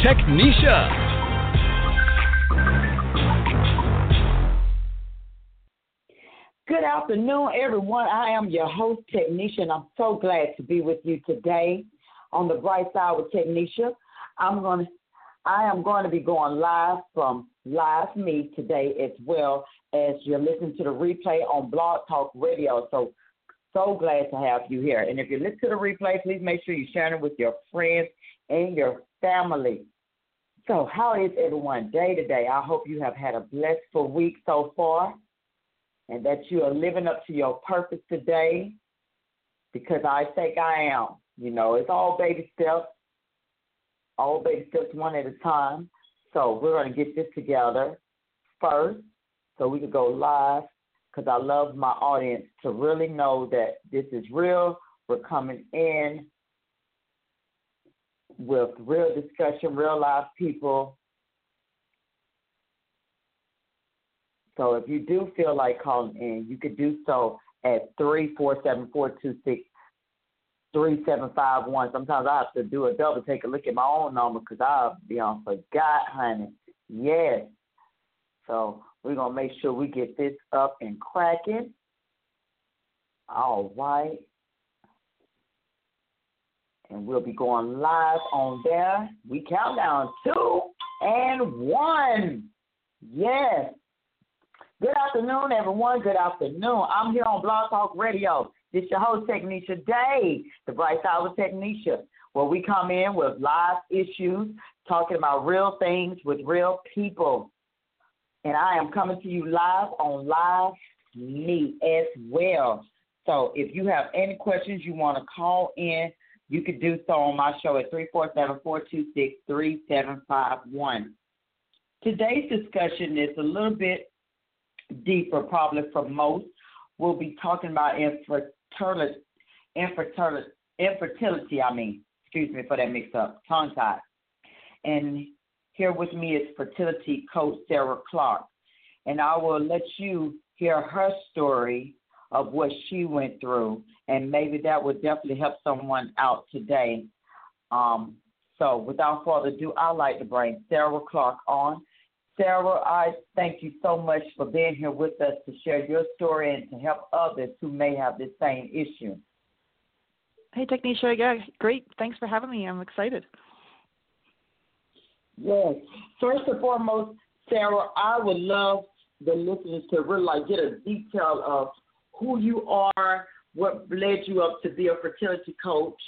Technisha. Good afternoon, everyone. I am your host, Technisha, I'm so glad to be with you today on the bright side with Technisha. I'm going to, I am going to be going live from Live Me today, as well as you're listening to the replay on Blog Talk Radio. So, so glad to have you here. And if you listen to the replay, please make sure you share it with your friends and your family. So, how is everyone day to day? I hope you have had a blessed week so far and that you are living up to your purpose today because I think I am. You know, it's all baby steps, all baby steps one at a time. So we're going to get this together first so we can go live because I love my audience to really know that this is real. We're coming in with real discussion, real live people So if you do feel like calling in, you could do so at three four seven four two six three seven five one. Sometimes I have to do a double, take a look at my own number because I'll be on forgot, honey. Yes. So we're gonna make sure we get this up and cracking. All right. And we'll be going live on there. We count down two and one. Yes. Good afternoon, everyone. Good afternoon. I'm here on Blog Talk Radio. This is your host, Technisha Day, the Bright Side with Technisha, where we come in with live issues, talking about real things with real people. And I am coming to you live on Live Me as well. So if you have any questions you want to call in, you could do so on my show at 347 426 3751. Today's discussion is a little bit deeper, probably for most. We'll be talking about infertility, infertility, infertility. I mean, excuse me for that mix up, tongue tied. And here with me is fertility coach Sarah Clark, and I will let you hear her story of what she went through, and maybe that would definitely help someone out today. Um, so, without further ado, I'd like to bring Sarah Clark on. Sarah, I thank you so much for being here with us to share your story and to help others who may have the same issue. Hey, Technisha. Yeah, great. Thanks for having me. I'm excited. Yes. First and foremost, Sarah, I would love the listeners to really like get a detail of who you are, what led you up to be a fertility coach,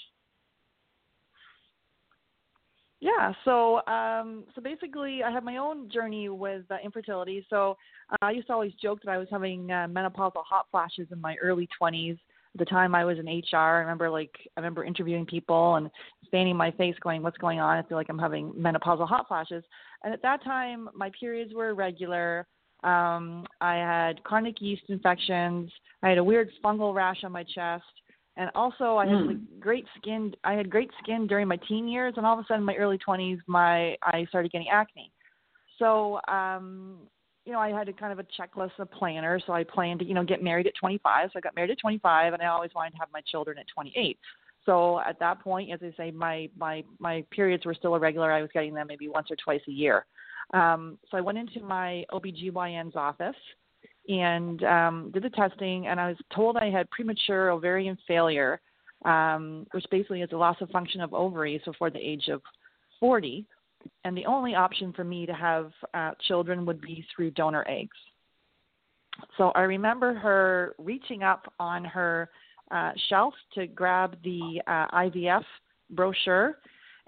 yeah, so um, so basically, I had my own journey with uh, infertility. So uh, I used to always joke that I was having uh, menopausal hot flashes in my early 20s. At the time, I was in HR. I remember like I remember interviewing people and fanning my face, going, "What's going on?" I feel like I'm having menopausal hot flashes. And at that time, my periods were irregular. Um, I had chronic yeast infections. I had a weird fungal rash on my chest and also I had mm. like great skin. I had great skin during my teen years, and all of a sudden, in my early twenties, my I started getting acne. So, um, you know, I had a kind of a checklist, a planner. So I planned to, you know, get married at 25. So I got married at 25, and I always wanted to have my children at 28. So at that point, as I say, my my my periods were still irregular. I was getting them maybe once or twice a year. Um, so I went into my OBGYN's office and um, did the testing, and I was told I had premature ovarian failure, um, which basically is a loss of function of ovaries before the age of 40. And the only option for me to have uh, children would be through donor eggs. So I remember her reaching up on her uh, shelf to grab the uh, IVF brochure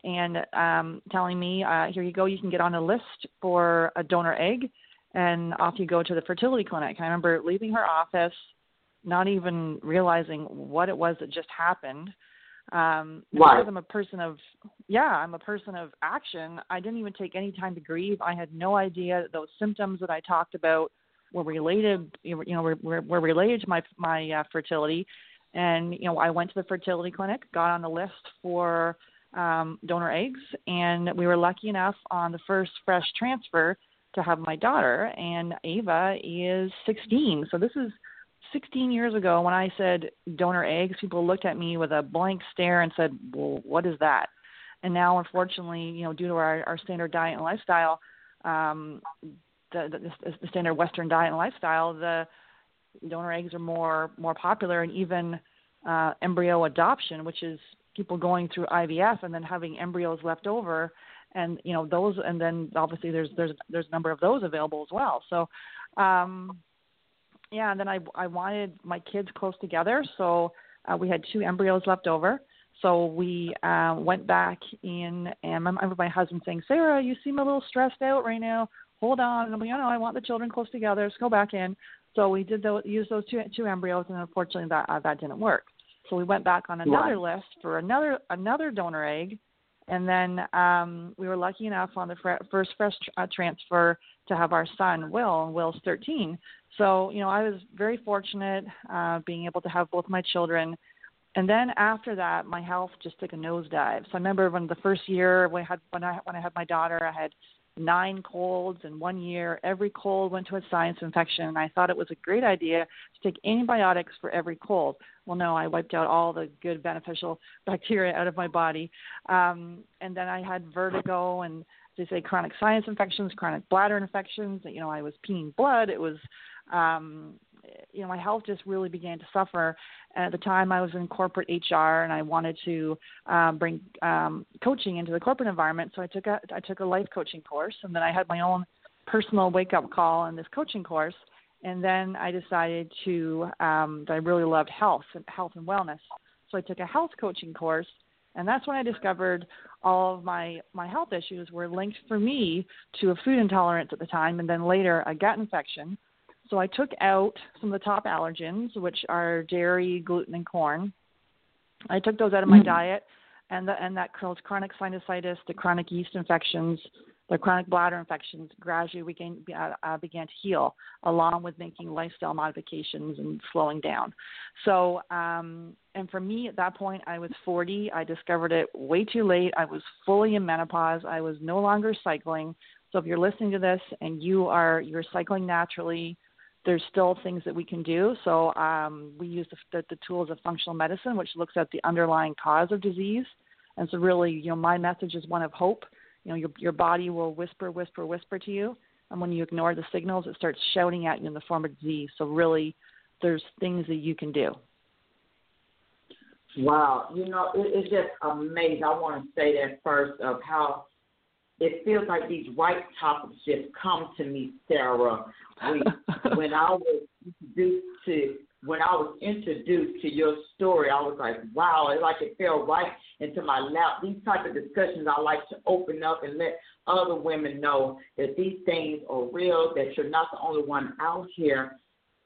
and um, telling me, uh, "Here you go. You can get on a list for a donor egg." and off you go to the fertility clinic. I remember leaving her office, not even realizing what it was that just happened. Um. Because I'm a person of, yeah, I'm a person of action. I didn't even take any time to grieve. I had no idea that those symptoms that I talked about were related, you know, were, were, were related to my my uh, fertility. And you know, I went to the fertility clinic, got on the list for um, donor eggs, and we were lucky enough on the first fresh transfer to have my daughter. And Ava is 16, so this is 16 years ago when I said donor eggs. People looked at me with a blank stare and said, "Well, what is that?" And now, unfortunately, you know, due to our, our standard diet and lifestyle, um, the, the, the standard Western diet and lifestyle, the donor eggs are more more popular, and even uh, embryo adoption, which is people going through IVF and then having embryos left over, and you know those, and then obviously there's there's there's a number of those available as well. So, um, yeah, and then I I wanted my kids close together, so uh, we had two embryos left over. So we uh, went back in, and I remember my husband saying, "Sarah, you seem a little stressed out right now. Hold on." And I'm like, "No, no, I want the children close together. Let's go back in." So we did those, use those two two embryos, and unfortunately that uh, that didn't work. So we went back on another right. list for another another donor egg, and then um, we were lucky enough on the fr- first fresh uh, transfer to have our son Will, Will's 13. So you know I was very fortunate uh, being able to have both my children. And then after that, my health just took a nosedive. So I remember when the first year when I had when I when I had my daughter, I had nine colds in one year. Every cold went to a sinus infection, and I thought it was a great idea to take antibiotics for every cold. Well, no, I wiped out all the good beneficial bacteria out of my body. Um, and then I had vertigo and they say chronic sinus infections, chronic bladder infections. You know, I was peeing blood. It was um, you know my health just really began to suffer. At the time, I was in corporate HR, and I wanted to um, bring um, coaching into the corporate environment. So I took a I took a life coaching course, and then I had my own personal wake up call in this coaching course. And then I decided to um, that I really loved health and health and wellness. So I took a health coaching course, and that's when I discovered all of my my health issues were linked for me to a food intolerance at the time, and then later a gut infection so I took out some of the top allergens, which are dairy, gluten, and corn. I took those out of my mm-hmm. diet, and the, and that caused chronic sinusitis, the chronic yeast infections, the chronic bladder infections gradually began, uh, uh, began to heal, along with making lifestyle modifications and slowing down. So, um, and for me at that point, I was 40. I discovered it way too late. I was fully in menopause. I was no longer cycling. So if you're listening to this and you are you're cycling naturally, there's still things that we can do. So um, we use the, the, the, tools of functional medicine, which looks at the underlying cause of disease. And so really, you know, my message is one of hope. You know, your, your body will whisper, whisper, whisper to you. And when you ignore the signals, it starts shouting at you in the form of disease. So really, there's things that you can do. Wow, you know, it, it's just amazing. I want to say that first of how it feels like these right topics just come to me, Sarah. We, when I was introduced to when I was introduced to your story, I was like, wow, it's like it fell right into my lap. These type of discussions I like to open up and let other women know that these things are real, that you're not the only one out here.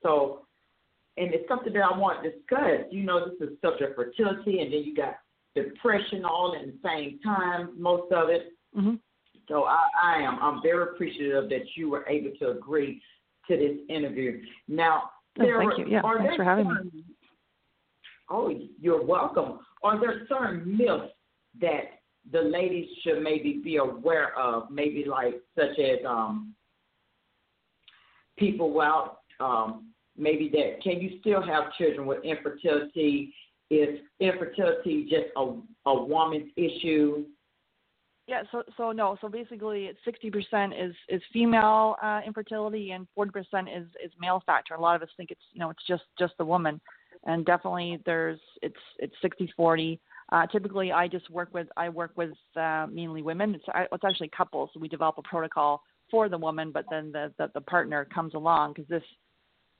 So and it's something that I want to discuss. You know, this is subject fertility and then you got depression all at the same time, most of it. Mm-hmm. So I, I am. I'm very appreciative that you were able to agree to this interview. Now, oh, thank you. Yeah, thanks for having certain, me. Oh, you're welcome. Are there certain myths that the ladies should maybe be aware of? Maybe like such as um, people well, um, maybe that can you still have children with infertility? Is infertility just a a woman's issue? Yeah, so so no, so basically, sixty percent is is female uh, infertility and forty percent is is male factor. A lot of us think it's you know it's just just the woman, and definitely there's it's it's sixty forty. Uh, typically, I just work with I work with uh, mainly women. It's it's actually couples, so we develop a protocol for the woman, but then the the, the partner comes along because this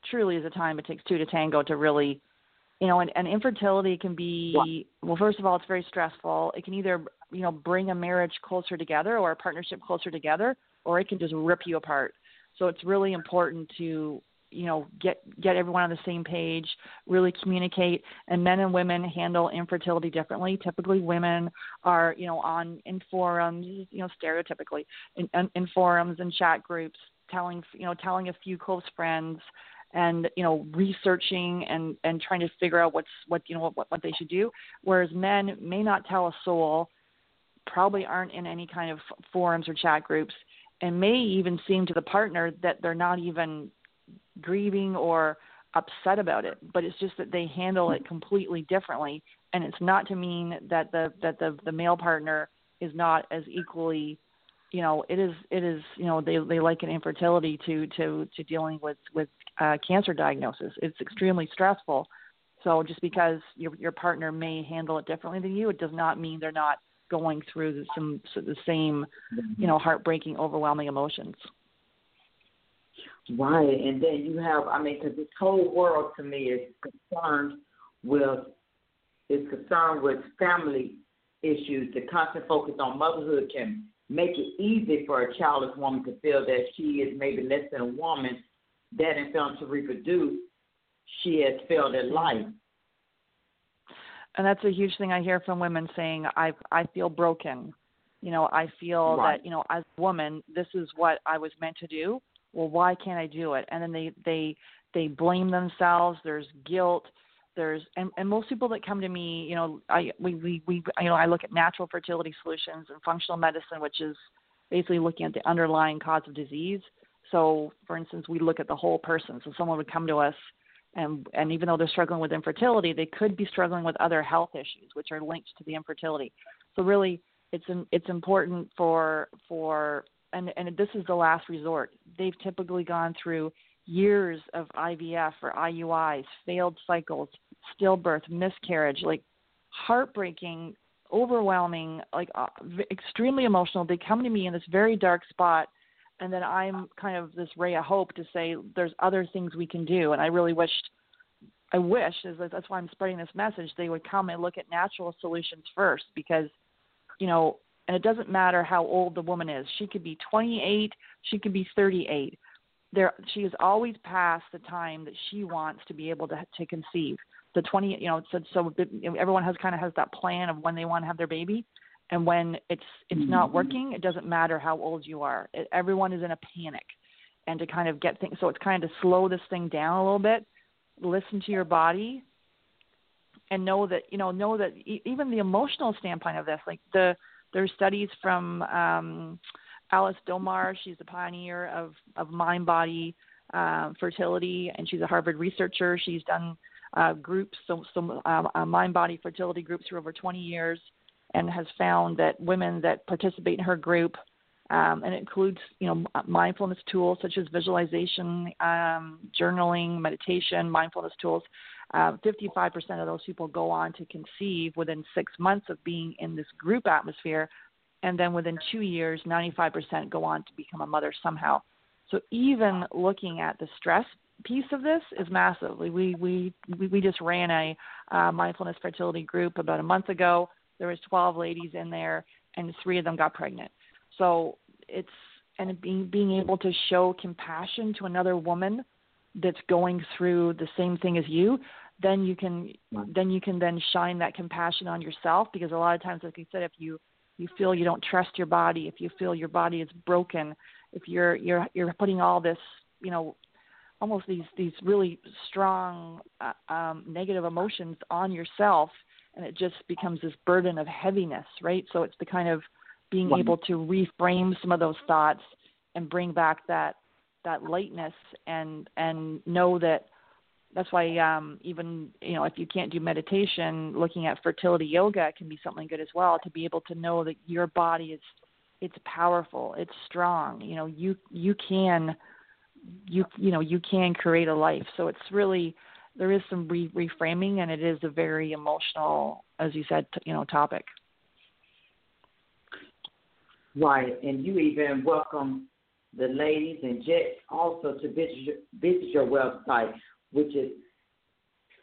truly is a time it takes two to tango to really you know, and, and infertility can be well. First of all, it's very stressful. It can either you know bring a marriage closer together or a partnership closer together, or it can just rip you apart. So it's really important to you know get get everyone on the same page really communicate and men and women handle infertility differently typically women are you know on in forums you know stereotypically in, in forums and chat groups telling you know telling a few close friends and you know researching and and trying to figure out what's what you know what what they should do. Whereas men may not tell a soul probably aren't in any kind of forums or chat groups and may even seem to the partner that they're not even grieving or upset about it. But it's just that they handle it completely differently. And it's not to mean that the that the the male partner is not as equally you know it is it is you know they they liken infertility to to to dealing with with uh, cancer diagnosis. It's extremely stressful. So just because your your partner may handle it differently than you it does not mean they're not going through the, some the same you know heartbreaking overwhelming emotions. Right. And then you have i mean because this whole world to me is concerned with is concerned with family issues. The constant focus on motherhood can make it easy for a childless woman to feel that she is maybe less than a woman that in failing to reproduce, she has failed in life. And that's a huge thing I hear from women saying, I I feel broken. You know, I feel right. that, you know, as a woman, this is what I was meant to do. Well, why can't I do it? And then they they they blame themselves. There's guilt there's and, and most people that come to me, you know, I we, we we you know I look at natural fertility solutions and functional medicine, which is basically looking at the underlying cause of disease. So, for instance, we look at the whole person. So, someone would come to us, and and even though they're struggling with infertility, they could be struggling with other health issues which are linked to the infertility. So, really, it's it's important for for and and this is the last resort. They've typically gone through years of IVF or IUIs, failed cycles, stillbirth, miscarriage, like heartbreaking, overwhelming, like uh, extremely emotional. They come to me in this very dark spot, and then I'm kind of this ray of hope to say there's other things we can do. And I really wished, I wish, is that that's why I'm spreading this message. They would come and look at natural solutions first because, you know, and it doesn't matter how old the woman is. She could be 28, she could be 38 there she is always past the time that she wants to be able to to conceive. The 20 you know so so everyone has kind of has that plan of when they want to have their baby. And when it's it's mm-hmm. not working it doesn't matter how old you are. It, everyone is in a panic. And to kind of get things so it's kind of to slow this thing down a little bit listen to your body and know that you know know that e- even the emotional standpoint of this like the there's studies from um Alice Domar. She's a pioneer of, of mind body uh, fertility, and she's a Harvard researcher. She's done uh, groups, some, some um, uh, mind body fertility groups for over 20 years, and has found that women that participate in her group, um, and it includes you know mindfulness tools such as visualization, um, journaling, meditation, mindfulness tools. Uh, 55% of those people go on to conceive within six months of being in this group atmosphere and then within two years, 95% go on to become a mother somehow. So even looking at the stress piece of this is massive. We we we, we just ran a uh, mindfulness fertility group about a month ago. There was 12 ladies in there, and three of them got pregnant. So it's and being being able to show compassion to another woman that's going through the same thing as you then you can then you can then shine that compassion on yourself because a lot of times like you said if you you feel you don't trust your body, if you feel your body is broken, if you're you're you're putting all this, you know, almost these these really strong uh, um, negative emotions on yourself, and it just becomes this burden of heaviness, right? So it's the kind of being able to reframe some of those thoughts and bring back that that lightness and and know that that's why um, even you know if you can't do meditation, looking at fertility yoga can be something good as well to be able to know that your body is it's powerful, it's strong. You know you you can you you know you can create a life. So it's really there is some re- reframing and it is a very emotional, as you said, t- you know topic. Right, and you even welcome the ladies and jets also to visit, visit your website which is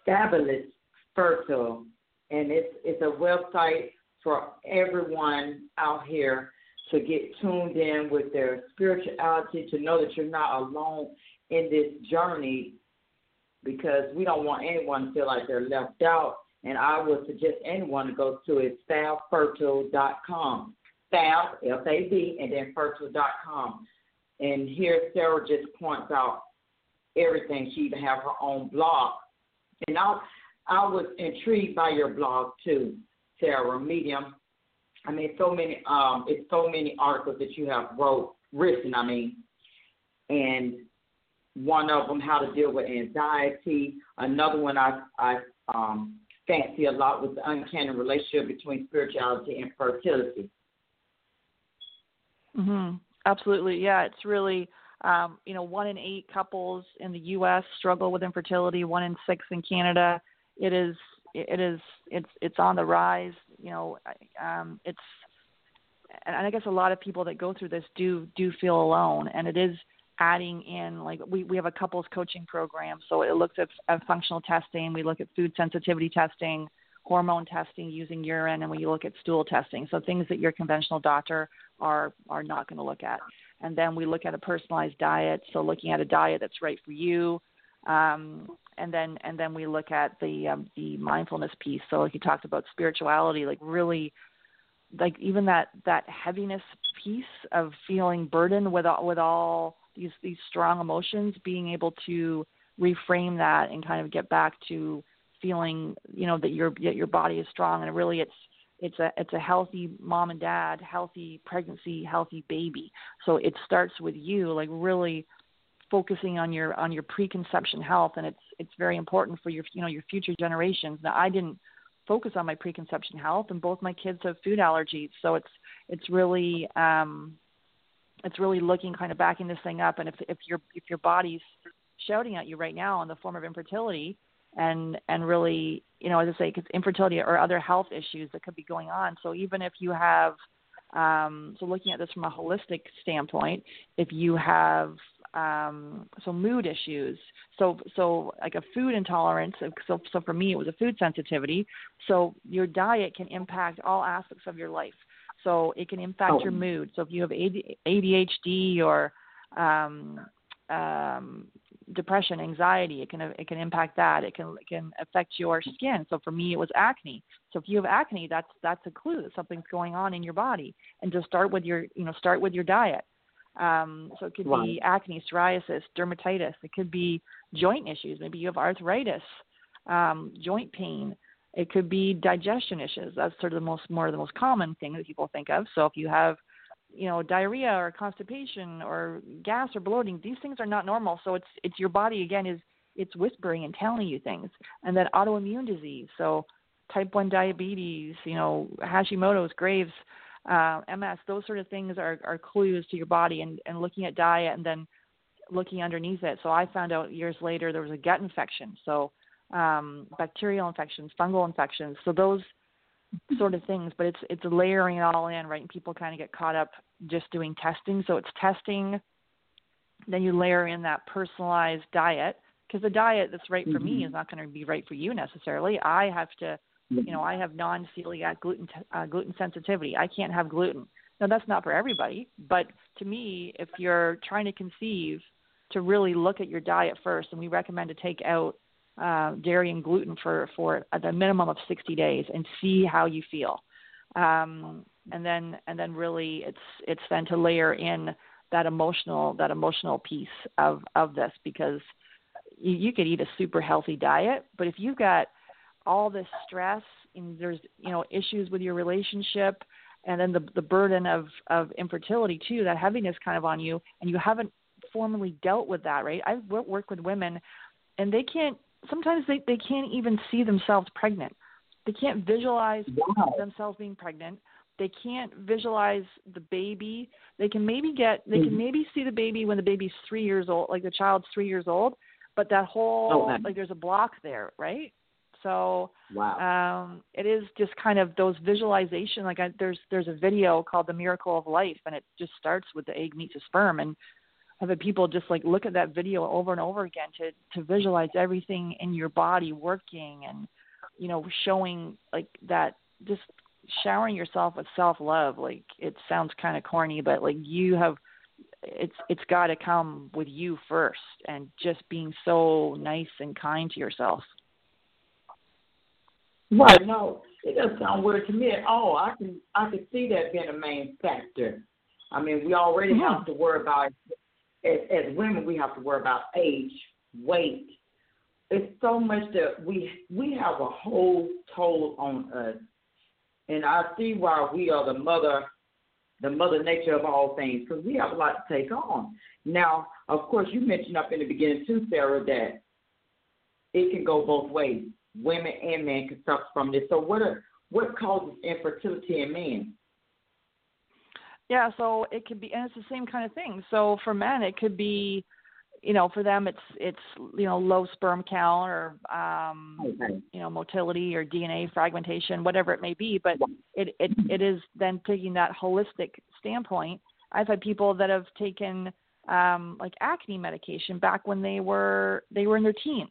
Fabulous Fertile, and it's it's a website for everyone out here to get tuned in with their spirituality, to know that you're not alone in this journey because we don't want anyone to feel like they're left out. And I would suggest anyone to go to it, fabfertile.com. Fab, F-A-B, and then fertile.com. And here Sarah just points out everything. She even have her own blog. And I, I was intrigued by your blog too, Sarah Medium. I mean, so many, um, it's so many articles that you have wrote, written. I mean, and one of them, how to deal with anxiety. Another one I I um, fancy a lot was the uncanny relationship between spirituality and fertility. Mhm. Absolutely. Yeah, it's really um, you know, one in eight couples in the U.S. struggle with infertility. One in six in Canada. It is. It is. It's. It's on the rise. You know, um, it's. And I guess a lot of people that go through this do do feel alone, and it is adding in like we we have a couples coaching program, so it looks at, at functional testing. We look at food sensitivity testing, hormone testing using urine, and we look at stool testing. So things that your conventional doctor are are not going to look at and then we look at a personalized diet. So looking at a diet that's right for you, um, and then and then we look at the um, the mindfulness piece. So like you talked about spirituality, like really, like even that that heaviness piece of feeling burdened with all, with all these these strong emotions, being able to reframe that and kind of get back to feeling you know that your your body is strong and really it's it's a it's a healthy mom and dad, healthy pregnancy, healthy baby. So it starts with you, like really focusing on your on your preconception health, and it's it's very important for your you know your future generations. Now I didn't focus on my preconception health, and both my kids have food allergies, so it's it's really um, it's really looking kind of backing this thing up. And if if your if your body's shouting at you right now in the form of infertility, and and really you know as I say because infertility or other health issues that could be going on. So even if you have um, so looking at this from a holistic standpoint, if you have um, so mood issues, so so like a food intolerance. So so for me, it was a food sensitivity. So your diet can impact all aspects of your life. So it can impact oh. your mood. So if you have ADHD or um, um, depression, anxiety. It can it can impact that. It can it can affect your skin. So for me, it was acne. So if you have acne, that's that's a clue that something's going on in your body. And just start with your you know start with your diet. Um, so it could right. be acne, psoriasis, dermatitis. It could be joint issues. Maybe you have arthritis, um, joint pain. It could be digestion issues. That's sort of the most more of the most common thing that people think of. So if you have you know diarrhea or constipation or gas or bloating these things are not normal. So it's it's your body again is it's whispering and telling you things. And then autoimmune disease so type 1 diabetes you know hashimoto's graves uh, ms those sort of things are are clues to your body and and looking at diet and then looking underneath it. So i found out years later there was a gut infection. So um bacterial infections fungal infections. So those sort of things, but it's it's layering it all in, right? And people kind of get caught up just doing testing. So it's testing, then you layer in that personalized diet because the diet that's right for mm-hmm. me is not going to be right for you necessarily. I have to, you know, I have non-celiac gluten uh, gluten sensitivity. I can't have gluten. Now that's not for everybody, but to me, if you're trying to conceive, to really look at your diet first, and we recommend to take out uh, dairy and gluten for for a minimum of 60 days and see how you feel. Um, and then and then really it's it's then to layer in that emotional that emotional piece of of this because you, you could eat a super healthy diet, but if you've got all this stress and there's you know issues with your relationship and then the the burden of of infertility too that heaviness kind of on you and you haven't formally dealt with that right i've worked with women and they can't sometimes they, they can't even see themselves pregnant. They can't visualize wow. themselves being pregnant. They can't visualize the baby. They can maybe get they mm-hmm. can maybe see the baby when the baby's three years old, like the child's three years old, but that whole oh, like there's a block there, right? So wow. um, it is just kind of those visualization. Like I, there's there's a video called The Miracle of Life, and it just starts with the egg meets a sperm, and had people just like look at that video over and over again to to visualize everything in your body working and you know showing like that just showering yourself with self love like it sounds kind of corny but like you have it's it's got to come with you first and just being so nice and kind to yourself. Right. No it doesn't sound weird to me at all. I can i can see that being a main factor. I mean we already mm-hmm. have to worry about as, as women we have to worry about age weight it's so much that we we have a whole toll on us and i see why we are the mother the mother nature of all things, because we have a lot to take on. Now, of course, you mentioned up in the beginning too, Sarah, that it can go both ways. Women and men can suffer from this. So, what are what causes infertility in men? Yeah, so it could be, and it's the same kind of thing. So for men, it could be you know, for them it's it's you know low sperm count or um, okay. you know motility or DNA fragmentation, whatever it may be. But it it it is then taking that holistic standpoint. I've had people that have taken um, like acne medication back when they were they were in their teens,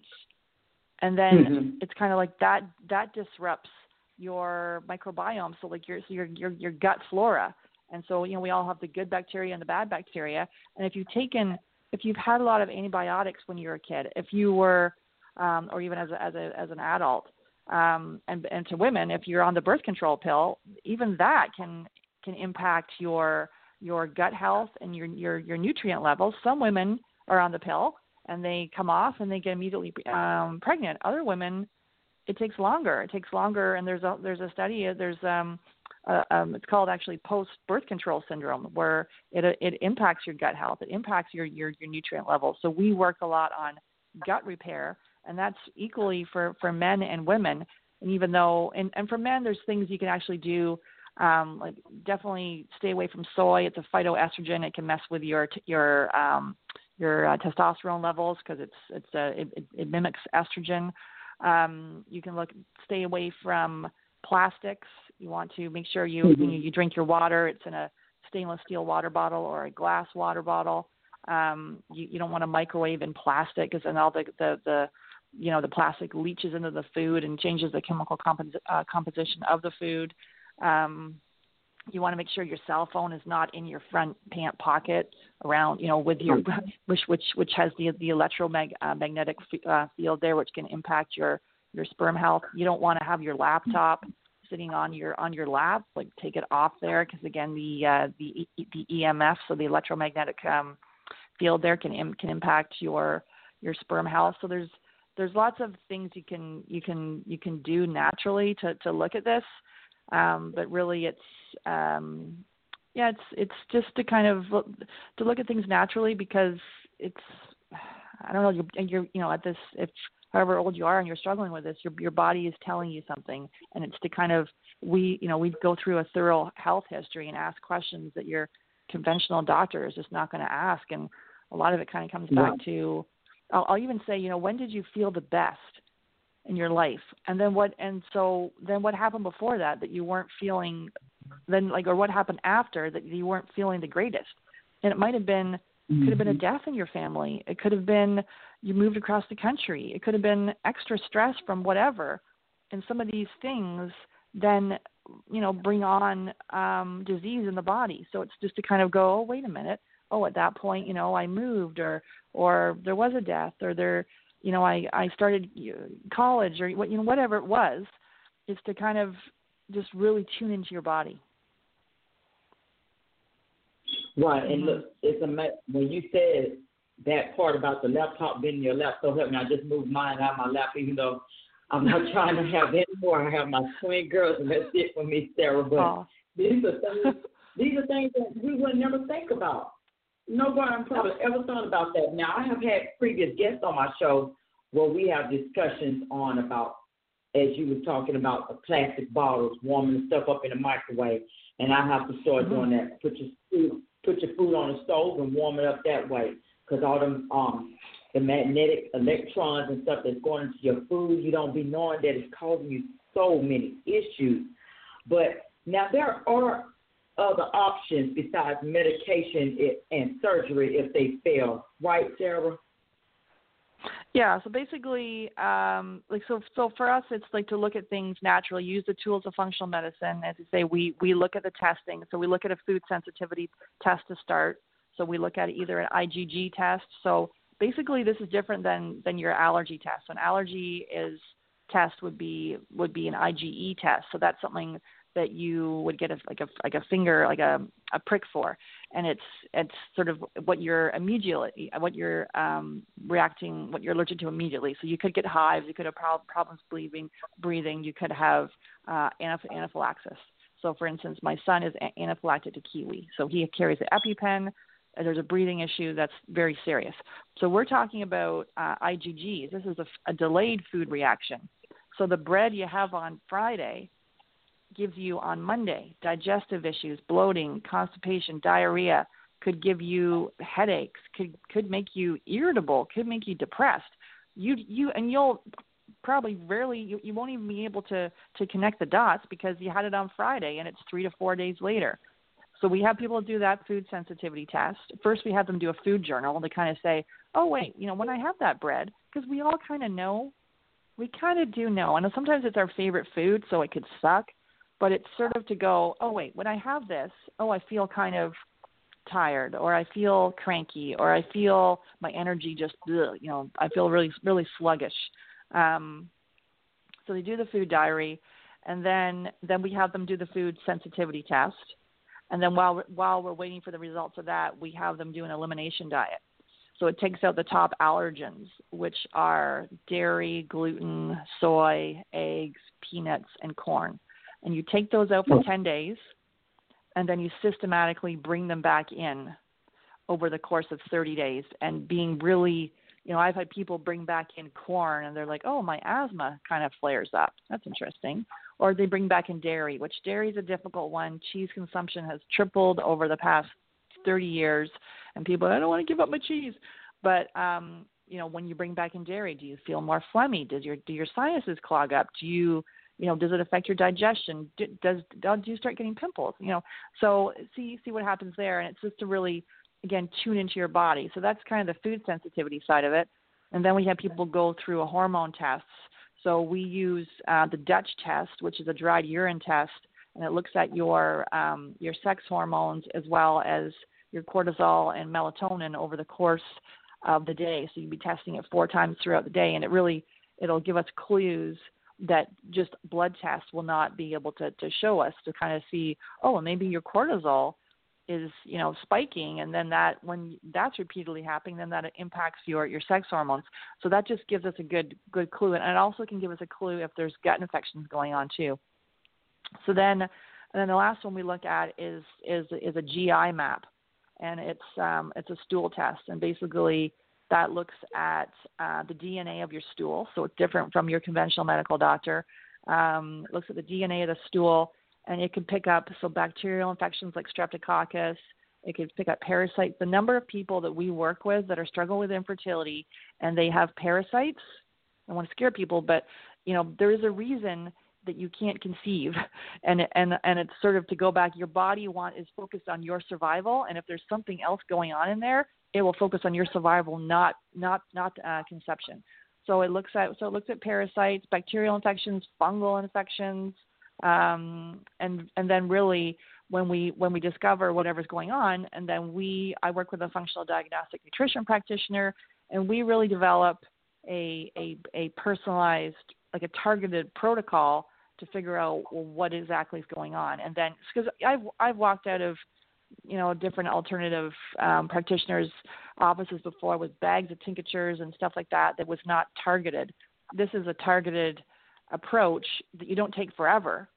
and then mm-hmm. it's kind of like that that disrupts your microbiome. So like your so your your your gut flora. And so, you know, we all have the good bacteria and the bad bacteria. And if you've taken if you've had a lot of antibiotics when you were a kid, if you were, um, or even as a, as a, as an adult, um, and and to women, if you're on the birth control pill, even that can can impact your your gut health and your your your nutrient levels. Some women are on the pill and they come off and they get immediately um, pregnant. Other women, it takes longer. It takes longer, and there's a there's a study. There's um, uh, um, it's called actually post birth control syndrome, where it it impacts your gut health, it impacts your your your nutrient levels. So we work a lot on gut repair, and that's equally for for men and women. And even though and and for men, there's things you can actually do. Um, like definitely stay away from soy. It's a phytoestrogen. It can mess with your your um, your uh, testosterone levels because it's it's a it, it, it mimics estrogen. Um, you can look stay away from plastics you want to make sure you mm-hmm. you, you drink your water, it's in a stainless steel water bottle or a glass water bottle. Um, you, you don't want to microwave in plastic because then all the, the the you know the plastic leaches into the food and changes the chemical compos- uh, composition of the food. Um, you want to make sure your cell phone is not in your front pant pocket around you know with your which which which has the the electromagnetic uh, uh, field there which can impact your your sperm health you don't want to have your laptop sitting on your on your lap, like take it off there because again the uh, the the EMF, so the electromagnetic um, field there can can impact your your sperm health. So there's there's lots of things you can you can you can do naturally to to look at this, um, but really it's um, yeah it's it's just to kind of look, to look at things naturally because it's I don't know you're, you're you know at this if however old you are and you're struggling with this, your your body is telling you something, and it's to kind of we you know we go through a thorough health history and ask questions that your conventional doctor is just not going to ask, and a lot of it kind of comes back yeah. to I'll, I'll even say you know when did you feel the best in your life, and then what and so then what happened before that that you weren't feeling then like or what happened after that you weren't feeling the greatest, and it might have been could have been a mm-hmm. death in your family. It could have been you moved across the country. It could have been extra stress from whatever. And some of these things then, you know, bring on um, disease in the body. So it's just to kind of go, oh, wait a minute. Oh, at that point, you know, I moved, or or there was a death, or there, you know, I I started college, or what, you know, whatever it was. Is to kind of just really tune into your body. Right, and look, it's a when you said that part about the laptop being in your lap. So help me, I just moved mine out of my lap, even though I'm not trying to have any more. I have my twin girls, and that's it for me, Sarah. But oh. these are things. these are things that we would never think about. Nobody probably ever thought about that. Now, I have had previous guests on my show where we have discussions on about, as you were talking about, the plastic bottles, warming the stuff up in the microwave, and I have to start mm-hmm. doing that. Put your food put your food on the stove and warm it up that way. Because all them um the magnetic electrons and stuff that's going into your food, you don't be knowing that it's causing you so many issues. But now there are other options besides medication and surgery if they fail, right, Sarah? Yeah, so basically, um, like so, so for us, it's like to look at things naturally, use the tools of functional medicine. As you say, we we look at the testing. So we look at a food sensitivity test to start. So we look at either an IgG test. So basically, this is different than than your allergy test. So An allergy is test would be would be an IgE test. So that's something that you would get a, like a like a finger like a a prick for, and it's it's sort of what you're immediately what you're um, reacting what you're allergic to immediately. So you could get hives, you could have prob- problems breathing, breathing, you could have uh, anaphylaxis. So, for instance, my son is anaphylactic to kiwi, so he carries an EpiPen. There's a breathing issue that's very serious. So we're talking about uh, IgGs. This is a, a delayed food reaction. So the bread you have on Friday gives you on Monday digestive issues, bloating, constipation, diarrhea, could give you headaches, could could make you irritable, could make you depressed. You you and you'll probably rarely you, you won't even be able to to connect the dots because you had it on Friday and it's 3 to 4 days later. So we have people do that food sensitivity test. First we have them do a food journal to kind of say, "Oh wait, you know, when I have that bread, because we all kind of know we kind of do know. And sometimes it's our favorite food, so it could suck but it's sort of to go, oh wait, when I have this, oh I feel kind of tired or I feel cranky or I feel my energy just ugh, you know I feel really really sluggish. Um, so they do the food diary, and then then we have them do the food sensitivity test, and then while while we're waiting for the results of that, we have them do an elimination diet. So it takes out the top allergens, which are dairy, gluten, soy, eggs, peanuts, and corn and you take those out for 10 days and then you systematically bring them back in over the course of 30 days. And being really you know i've had people bring back in corn and they're like oh my asthma kind of flares up. That's interesting. Or they bring back in dairy which dairy is a difficult one. Cheese consumption has tripled over the past 30 years and people i don't want to give up my cheese. But um you know when you bring back in dairy do you feel more phlegmy? Does your do your sinuses clog up? Do you you know does it affect your digestion? Does do you start getting pimples you know? So see see what happens there and it's just to really again tune into your body. So that's kind of the food sensitivity side of it. And then we have people go through a hormone tests so we use uh, the dutch test which is a dried urine test and it looks at your um, your sex hormones as well as your cortisol and melatonin over the course of the day. So you'd be testing it four times throughout the day and it really it'll give us clues that just blood tests will not be able to, to show us to kind of see, oh, maybe your cortisol is you know spiking and then that when that's repeatedly happening then that impacts your your sex hormones. So that just gives us a good good clue and it also can give us a clue if there's gut infections going on too. So then and then the last one we look at is is is a GI map and it's um it's a stool test and basically that looks at uh, the DNA of your stool, so it's different from your conventional medical doctor. Um, looks at the DNA of the stool, and it can pick up so bacterial infections like streptococcus. It can pick up parasites. The number of people that we work with that are struggling with infertility and they have parasites. I want to scare people, but you know there is a reason that you can't conceive and and and it's sort of to go back your body want is focused on your survival and if there's something else going on in there it will focus on your survival, not not not uh, conception. So it looks at so it looks at parasites, bacterial infections, fungal infections, um, and and then really when we when we discover whatever's going on, and then we I work with a functional diagnostic nutrition practitioner, and we really develop a a, a personalized like a targeted protocol to figure out well, what exactly is going on, and then because I've I've walked out of you know different alternative um, practitioners offices before with bags of tinctures and stuff like that that was not targeted. This is a targeted approach that you don't take forever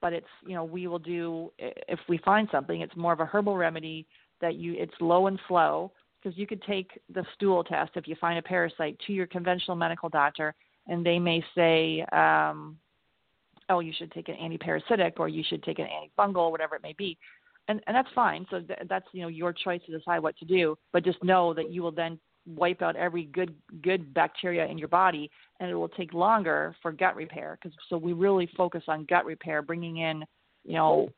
but it's you know we will do if we find something it's more of a herbal remedy that you it's low and slow because you could take the stool test if you find a parasite to your conventional medical doctor and they may say um, oh you should take an antiparasitic or you should take an antifungal whatever it may be and and that's fine. So th- that's you know your choice to decide what to do. But just know that you will then wipe out every good good bacteria in your body, and it will take longer for gut repair. Because so we really focus on gut repair, bringing in you know,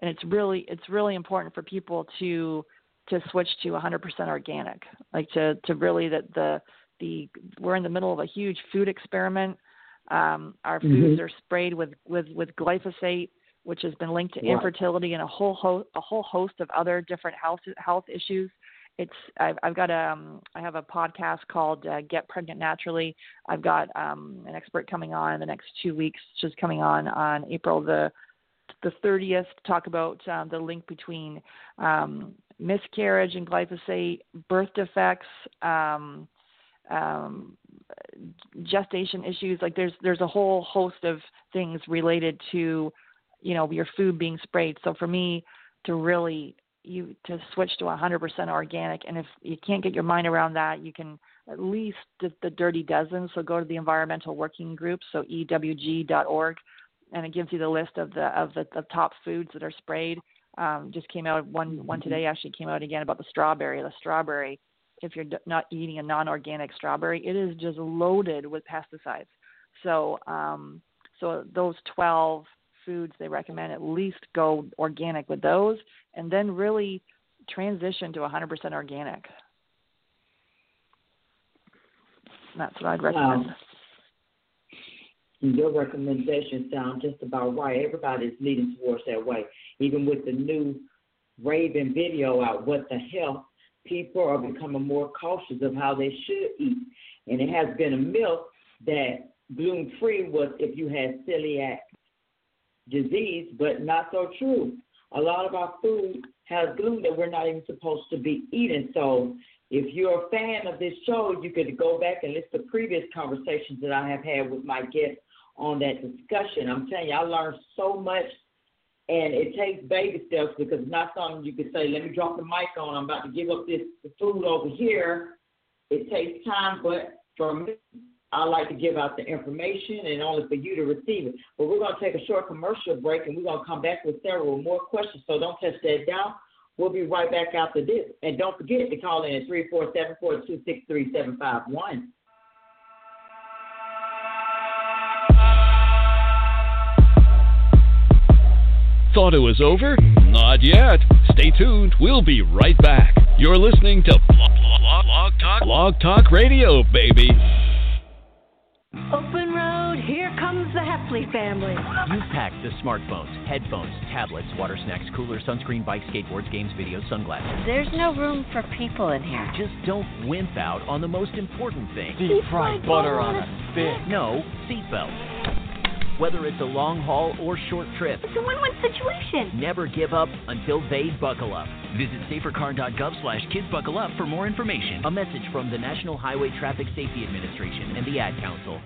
and it's really it's really important for people to to switch to 100% organic, like to to really that the the we're in the middle of a huge food experiment. Um, our mm-hmm. foods are sprayed with with with glyphosate which has been linked to Right. infertility and a whole ho- a whole host of other different health health issues. It's I've, I've got a um, I have a podcast called uh, Get Pregnant Naturally. I've got um, an expert coming on in the next two weeks, just coming on on April the the 30th to talk about um, the link between um, miscarriage and glyphosate, birth defects, um, um, gestation issues. Like there's there's a whole host of things related to you know your food being sprayed. So for me to really you to switch to 100% organic, and if you can't get your mind around that, you can at least the, the dirty dozen. So go to the environmental working group, so ewg.org, and it gives you the list of the of the, the top foods that are sprayed. Um, just came out one one today actually came out again about the strawberry. The strawberry, if you're not eating a non-organic strawberry, it is just loaded with pesticides. So um, so those 12 foods they recommend at least go organic with those, and then really transition to 100% organic. That's what I'd recommend. Wow. Your recommendation sound just about right. Everybody's leading towards that way. Even with the new Raven video out, what the hell, people are becoming more cautious of how they should eat. And it has been a myth that gluten free was if you had celiac disease, but not so true. A lot of our food has gluten that we're not even supposed to be eating. So if you're a fan of this show, you could go back and listen to previous conversations that I have had with my guests on that discussion. I'm telling you, I learned so much, and it takes baby steps because it's not something you can say, let me drop the mic on, I'm about to give up this food over here. It takes time, but for me, I like to give out the information and only for you to receive it. But we're going to take a short commercial break and we're going to come back with several more questions. So don't touch that down. We'll be right back after this. And don't forget to call in at 347 426 3751. Thought it was over? Not yet. Stay tuned. We'll be right back. You're listening to Blog, Blog, Blog Talk, Blog Talk Radio, baby. Open road, here comes the Heffley family. You've packed the smartphones, headphones, tablets, water snacks, cooler, sunscreen, bikes, skateboards, games, videos, sunglasses. There's no room for people in here. Just don't wimp out on the most important thing. Deep fried butter on a stick. No, seatbelt. Whether it's a long haul or short trip, It's a win-win situation. never give up until they buckle up. Visit safercar.gov slash kids buckle up for more information. A message from the National Highway Traffic Safety Administration and the Ad Council.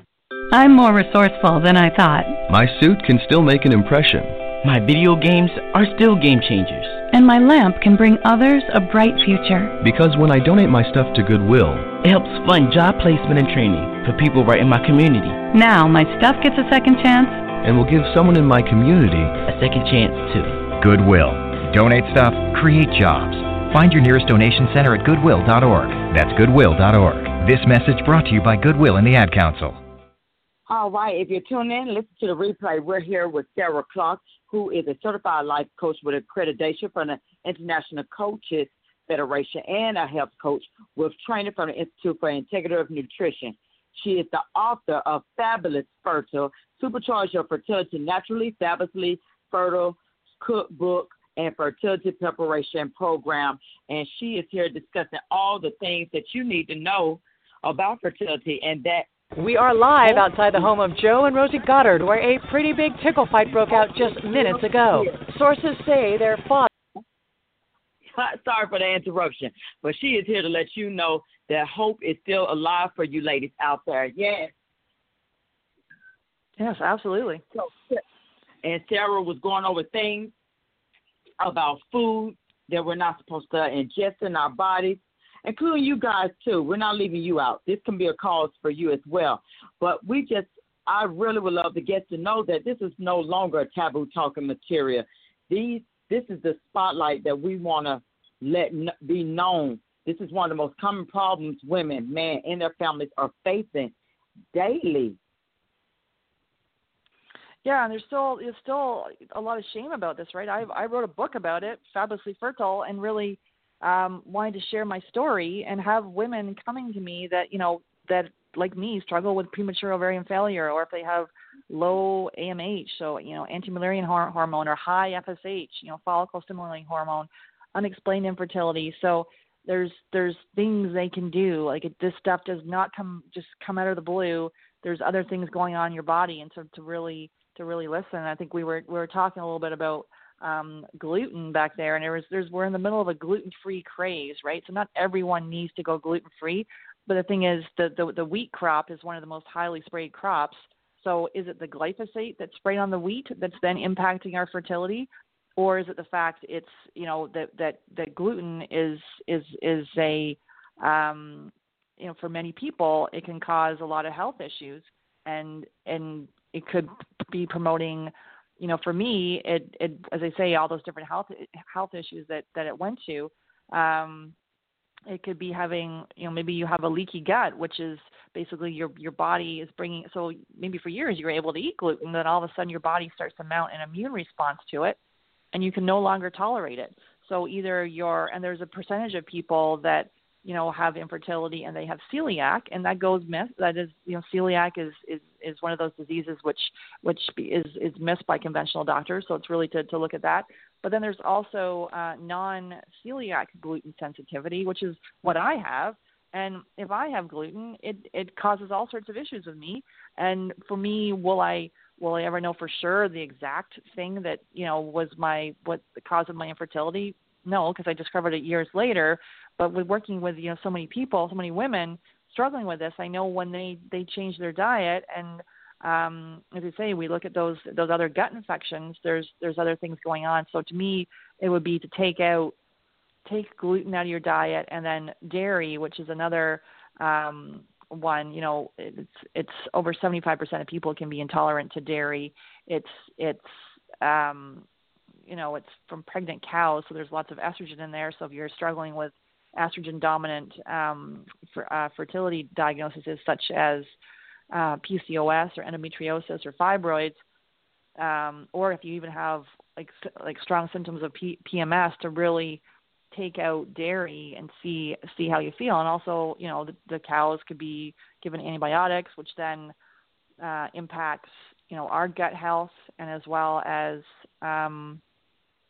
I'm more resourceful than I thought, My suit can still make an impression. My video games are still game changers. And my lamp can bring others a bright future. Because when I donate my stuff to Goodwill, It helps fund job placement and training for people right in my community. Now my stuff gets a second chance. and will give someone in my community A second chance, too. Goodwill. Donate stuff, create jobs. Find your nearest donation center at goodwill.org. That's goodwill.org. This message brought to you by Goodwill and the Ad Council. All right, if you're tuning in, listen to the replay. We're here with Sarah Clark, who is a certified life coach with accreditation from the International Coaches Federation and a health coach with training from the Institute for Integrative Nutrition. She is the author of Fabulous Fertile, Supercharge Your Fertility Naturally, Fabulously Fertile Cookbook, and Fertility Preparation Program. And she is here discussing all the things that you need to know about fertility and that We are live oh. outside the home of Joe and Rosie Goddard, where a pretty big tickle fight broke out just minutes ago. Sources say their father. Sorry for the interruption, but she is here to let you know that hope is still alive for you ladies out there. Yes. Yes, absolutely. And Sarah was going over things about food that we're not supposed to ingest in our bodies, including you guys too. We're not leaving you out. This can be a cause for you as well. But we just, I really would love to get to know that this is no longer a taboo talking material. These, this is the spotlight that we want to let be known. This is one of the most common problems women, men, and their families are facing daily. Yeah, and there's still there's still a lot of shame about this, right? I I wrote a book about it, fabulously fertile, and really um, wanted to share my story and have women coming to me that you know that like me struggle with premature ovarian failure, or if they have low AMH, so you know anti-Mullerian hor- hormone or high FSH, you know follicle stimulating hormone, unexplained infertility. So there's there's things they can do. Like this stuff does not come just come out of the blue. There's other things going on in your body, and so to really to really listen. I think we were we were talking a little bit about um, gluten back there, and there was there's we're in the middle of a gluten free craze, right? So not everyone needs to go gluten free, but the thing is, the, the the wheat crop is one of the most highly sprayed crops. So is it the glyphosate that's sprayed on the wheat that's then impacting our fertility, or is it the fact it's you know that that that gluten is is is a um, you know for many people it can cause a lot of health issues and and it could be promoting you know, for me, it, it as I say, all those different health health issues that that it went to, um, it could be having, you know, maybe you have a leaky gut, which is basically your your body is bringing. So maybe for years you were able to eat gluten, then all of a sudden your body starts to mount an immune response to it, and you can no longer tolerate it. So either your and there's a percentage of people that you know have infertility and they have celiac and that goes myth that is you know celiac is is is one of those diseases which which is is missed by conventional doctors so it's really to to look at that. But then there's also uh, non celiac gluten sensitivity which is what i have. And if i have gluten it it causes all sorts of issues with me. And for me will i will i ever know for sure the exact thing that you know was my what the cause of my infertility? No because i discovered it years later but with working with you know so many people, so many women struggling with this, I know when they they change their diet and um, as I say, we look at those those other gut infections. There's there's other things going on. So to me, it would be to take out take gluten out of your diet, and then dairy, which is another um, one. You know, it's it's over 75% of people can be intolerant to dairy. It's it's um, you know it's from pregnant cows, so there's lots of estrogen in there. So if you're struggling with estrogen dominant um, for, uh, fertility diagnoses such as uh, PCOS or endometriosis or fibroids, um, or if you even have like like strong symptoms of P- PMS, to really take out dairy and see see how you feel. And also, you know, the, the cows could be given antibiotics, which then uh, impacts you know our gut health and as well as um,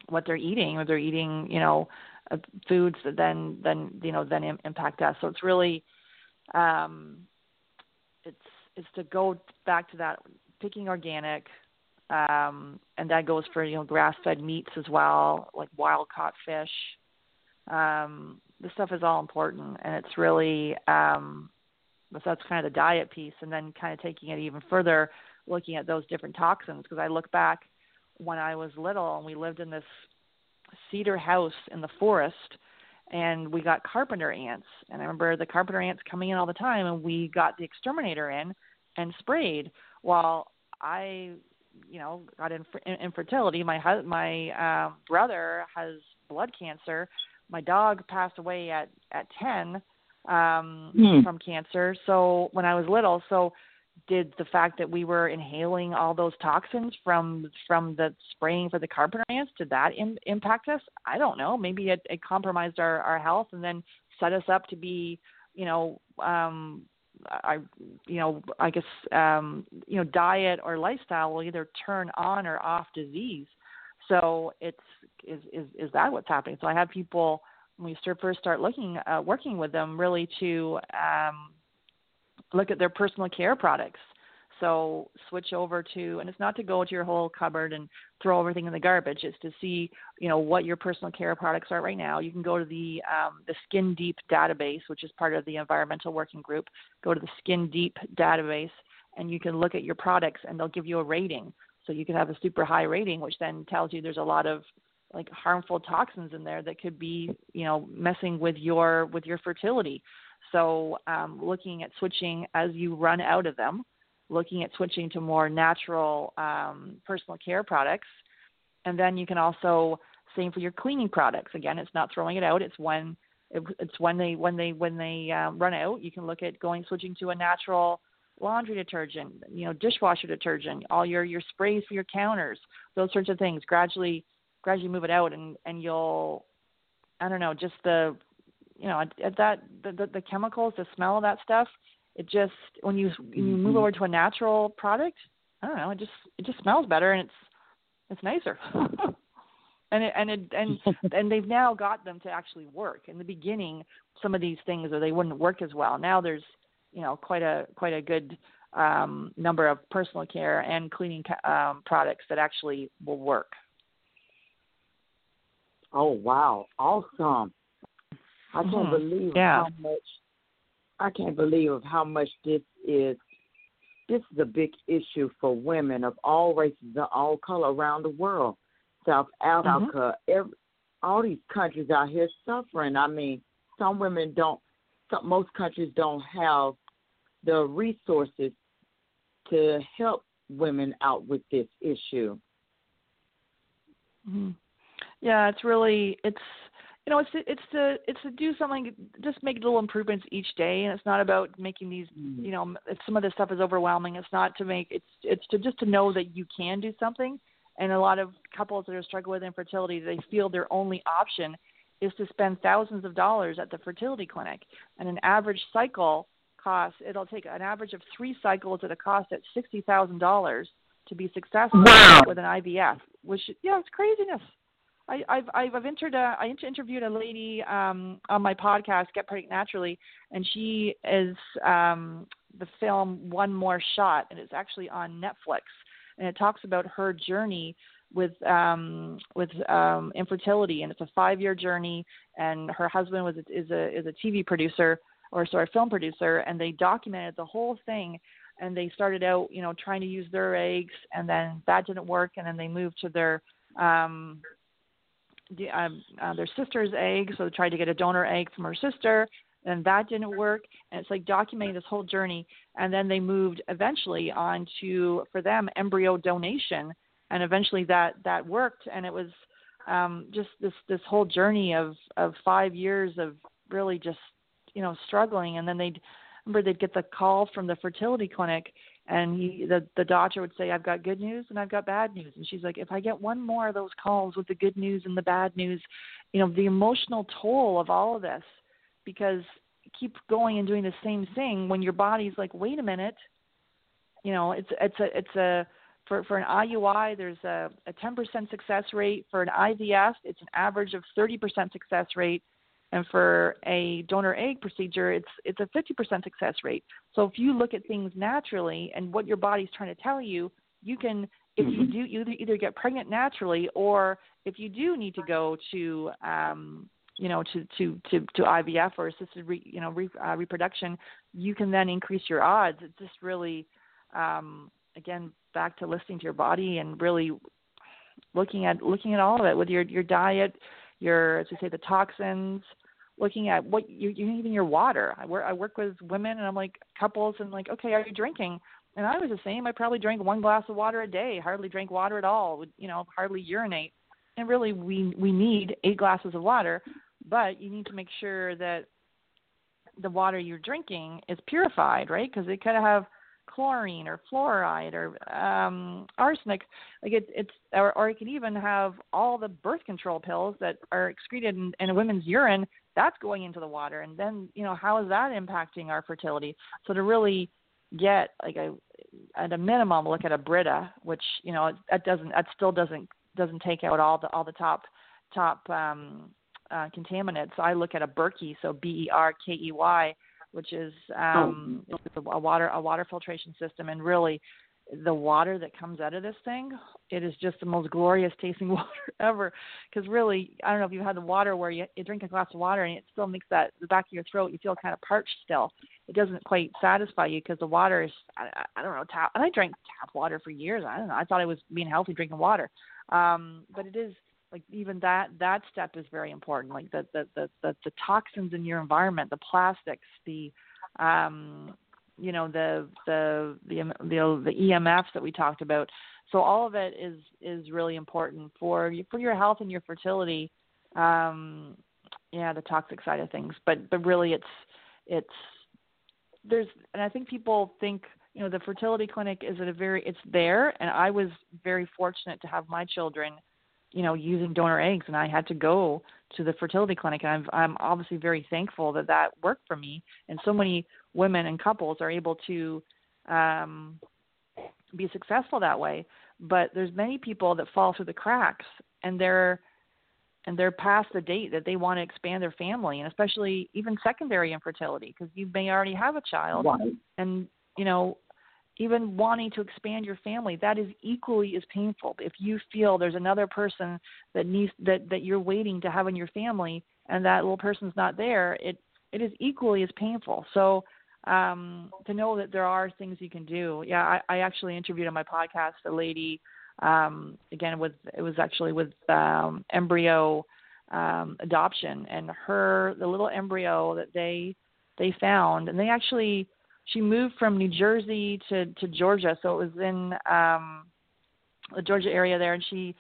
what they're eating. If they're eating, you know, foods that then then you know then impact us. So it's really um, it's it's to go back to that picking organic, um, and that goes for you know grass fed meats as well, like wild caught fish. Um, this stuff is all important, and it's really um, that's kind of the diet piece, and then kind of taking it even further, looking at those different toxins. Because I look back when I was little, and we lived in this cedar house in the forest and we got carpenter ants. And i remember the carpenter ants coming in all the time and we got the exterminator in and sprayed while i you know got infer- infertility. My hu- my uh, brother has blood cancer. My dog passed away at at 10 um mm. from cancer. So when i was little so did the fact that we were inhaling all those toxins from from the spraying for the carpenter ants did that in, impact us? I don't know. Maybe it, it compromised our our health and then set us up to be you know um i you know i guess um you know diet or lifestyle will either turn on or off disease. So it's is is is that what's happening? So i have people when we first start looking uh, working with them really to um look at their personal care products. So switch over to, and it's not to go to your whole cupboard and throw everything in the garbage. It's to see, you know, what your personal care products are right now. You can go to the um, the Skin Deep database, which is part of the environmental working group. Go to the Skin Deep database, and you can look at your products, and they'll give you a rating. So you can have a super high rating, which then tells you there's a lot of like harmful toxins in there that could be, you know, messing with your with your fertility. So, um, looking at switching as you run out of them, looking at switching to more natural um, personal care products, and then you can also same for your cleaning products. Again, it's not throwing it out; it's when it's when they when they when they um, run out. You can look at going switching to a natural laundry detergent, you know, dishwasher detergent, all your your sprays for your counters, those sorts of things. Gradually, gradually move it out, and and you'll I don't know, just the you know, at, at that the, the the chemicals, the smell of that stuff, it just when you when you move mm-hmm. over to a natural product, I don't know, it just it just smells better and it's it's nicer. and it, and it, and and they've now got them to actually work. In the beginning, some of these things or they wouldn't work as well. Now there's you know quite a quite a good um, number of personal care and cleaning um, products that actually will work. Oh wow, awesome! I can't mm-hmm. believe yeah. how much. I can't believe of how much this is. This is a big issue for women of all races and all color around the world. South Africa, mm-hmm. every, all these countries out here suffering. I mean, some women don't. Some, most countries don't have the resources to help women out with this issue. Mm-hmm. Yeah, it's really it's you know it's it's to it's to do something just make little improvements each day and it's not about making these mm-hmm. you know if some of this stuff is overwhelming it's not to make it's it's to just to know that you can do something and a lot of couples that are struggling with infertility they feel their only option is to spend thousands of dollars at the fertility clinic and an average cycle costs it'll take an average of three cycles at a cost at sixty thousand dollars to be successful wow. with an IVF which yeah it's craziness I, I've I've entered a I interviewed a lady um, on my podcast, Get Pregnant Naturally, and she is um, the film One More Shot, and it's actually on Netflix, and it talks about her journey with um, with um, infertility, and it's a five year journey, and her husband was is a is a TV producer or sorry film producer, and they documented the whole thing. And they started out, you know, trying to use their eggs, and then that didn't work, and then they moved to their um, um, uh, their sister's egg, so they tried to get a donor egg from her sister, and that didn't work. And it's like documenting this whole journey. And then they moved eventually on to, for them, embryo donation, and eventually that that worked. And it was um, just this this whole journey of of five years of really just you know struggling. And then they'd remember they'd get the call from the fertility clinic and he the the doctor would say i've got good news and i've got bad news. And she's like if i get one more of those calls with the good news and the bad news you know the emotional toll of all of this because keep going and doing the same thing when your body's like wait a minute you know it's it's a it's a for for an IUI there's a a 10% success rate. For an IVF it's an average of 30% success rate and for a donor egg procedure, it's it's a 50% success rate. So if you look at things naturally and what your body's trying to tell you, you can if you mm-hmm. do you either get pregnant naturally or if you do need to go to um, you know to to to to IVF or assisted re, you know re, uh, reproduction, you can then increase your odds. It's just really um, again back to listening to your body and really looking at looking at all of it with your your diet your, as we say, the toxins, looking at what you, you even your water. I work I work with women and I'm like couples and like, okay, are you drinking? And I was the same. I probably drank one glass of water a day. Hardly drank water at all. Would you know, hardly urinate. And really, we we need eight glasses of water, but you need to make sure that the water you're drinking is purified, right? Because they could have chlorine or fluoride or um, arsenic. Like it, it's or, or it can even have all the birth control pills that are excreted in, in a woman's urine. That's going into the water, and then you know how is that impacting our fertility? So to really get like a at a minimum look at a Brita, which you know that doesn't that still doesn't doesn't take out all the all the top top um, uh, contaminants. I look at a Berkey, so B E R K E Y, which is um, oh. a water a water filtration system, and really the water that comes out of this thing, it is just the most glorious tasting water ever. Because really, I don't know if you've had the water where you, you drink a glass of water and it still makes that the back of your throat, you feel kind of parched still. It doesn't quite satisfy you because the water is, I, I don't know, tap. And I drank tap water for years. I don't know. I thought I was being healthy drinking water, um, but it is like even that that step is very important like the the the the, the toxins in your environment the plastics the um you know the the the the, the EMFs that we talked about. So all of it is is really important for for your health and your fertility um yeah the toxic side of things. But but really it's it's there's and I think people think you know the fertility clinic is at a very it's there. And I was very fortunate to have my children you know, using donor eggs, and I had to go to the fertility clinic. And I'm, I'm obviously very thankful that that worked for me. And so many women and couples are able to, um, be successful that way. But there's many people that fall through the cracks, and they're and they're past the date that they want to expand their family, and especially even secondary infertility, because you may already have a child, right. and you know even wanting to expand your family that is equally as painful. If you feel there's another person that needs that that you're waiting to have in your family and that little person's not there it it is equally as painful. So um to know that there are things you can do. Yeah i, I actually interviewed on my podcast a lady um again with it was actually with um embryo um adoption. And her the little embryo that they they found and they actually she moved from New Jersey to to Georgia, so it was in um the Georgia area there, and she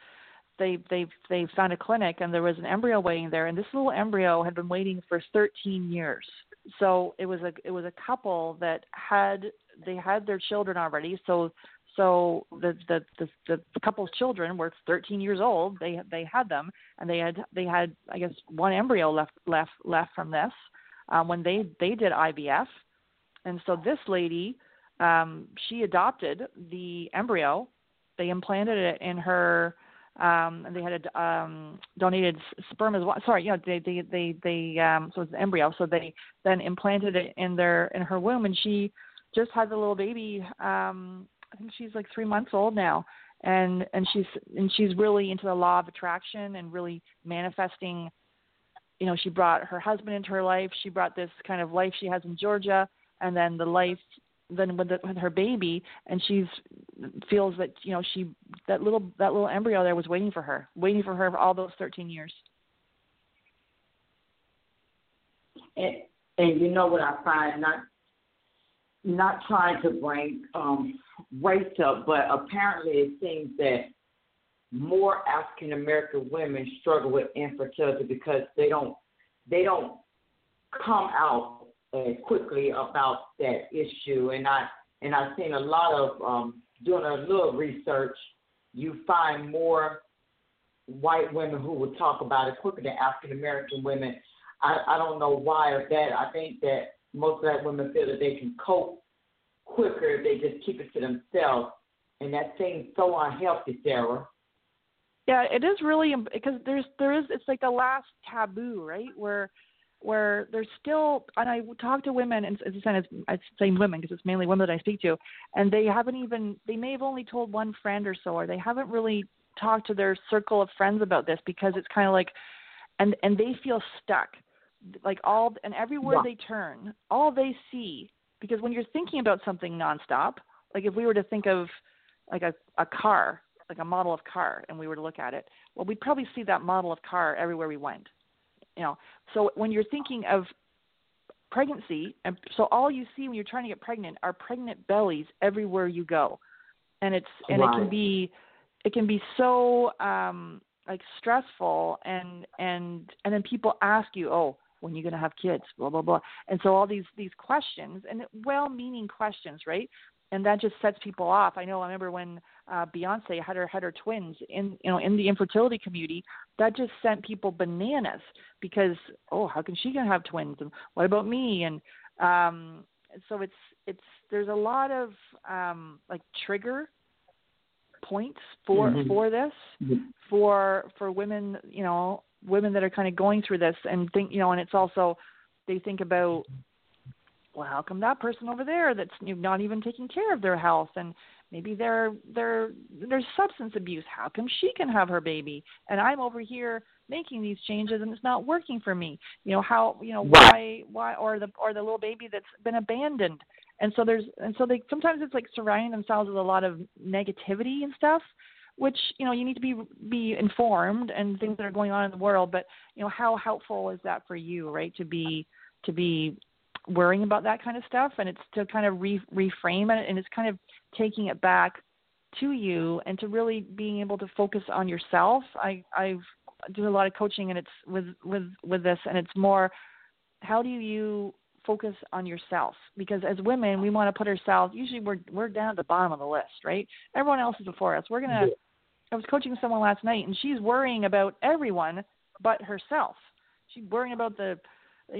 they they they found a clinic and there was an embryo waiting there, and this little embryo had been waiting for 13 years. So it was a it was a couple that had they had their children already, so so the the the, the, couple's children were 13 years old. They they had them, and they had they had I guess one embryo left left left from this um, when they they did IVF and so this lady, um, she adopted the embryo. They implanted it in her. Um, and they had a um, donated sperm as well. Sorry, yeah, they they they they um, so it's an embryo. So they then implanted it in their in her womb, and she just has a little baby. Um, I think she's like three months old now, and and she's and she's really into the law of attraction and really manifesting. You know, she brought her husband into her life. She brought this kind of life she has in Georgia and then the life then with, the, with her baby and she's feels that you know she that little that little embryo there was waiting for her waiting for her for all those 13 years. And and you know what i find? Not not trying to bring um race up but apparently it seems that more african american women struggle with infertility because they don't they don't come out as quickly about that issue. And I and I've seen a lot of um, doing a little research. You find more white women who will talk about it quicker than African American women. I, I don't know why or that. I think that most black women feel that they can cope quicker if they just keep it to themselves, and that seems so unhealthy, Sarah. Yeah, it is really because there's there is it's like the last taboo, right? Where where there's still, and I talk to women, and as I said, it's, it's saying women because it's mainly women that I speak to, and they haven't even, they may have only told one friend or so, or they haven't really talked to their circle of friends about this because it's kind of like, and and they feel stuck, like all, and everywhere yeah. they turn, all they see, because when you're thinking about something nonstop, like if we were to think of like a a car, like a model of car, and we were to look at it, well, we'd probably see that model of car everywhere we went you know. So when you're thinking of pregnancy and so all you see when you're trying to get pregnant are pregnant bellies everywhere you go. And it's and right. it can be it can be so um like stressful and and and then people ask you oh when you're you going to have kids? Blah blah blah. And so all these these questions and well meaning questions right and that just sets people off. I know. I remember when uh, Beyonce had her had her twins in you know in the infertility community. That just sent people bananas because oh, how can she gonna have twins? And what about me? And um, so it's it's there's a lot of um, like trigger points for mm-hmm. for this mm-hmm. for for women you know women that are kind of going through this and think you know and it's also they think about well, how come that person over there that's not even taking care of their health and maybe they're they're there's substance abuse. How come she can have her baby and I'm over here making these changes and it's not working for me? You know how you know why why or the or the little baby that's been abandoned. And so there's and so they sometimes it's like surrounding themselves with a lot of negativity and stuff which you know you need to be be informed and things that are going on in the world but you know how helpful is that for you right to be to be worrying about that kind of stuff and it's to kind of re- reframe it and it's kind of taking it back to you and to really being able to focus on yourself. I i've do a lot of coaching and it's with with with this and it's more how do you focus on yourself? Because as women we want to put ourselves usually we're we're down at the bottom of the list right? Everyone else is before us. We're going to i was coaching someone last night and she's worrying about everyone but herself. She's worrying about the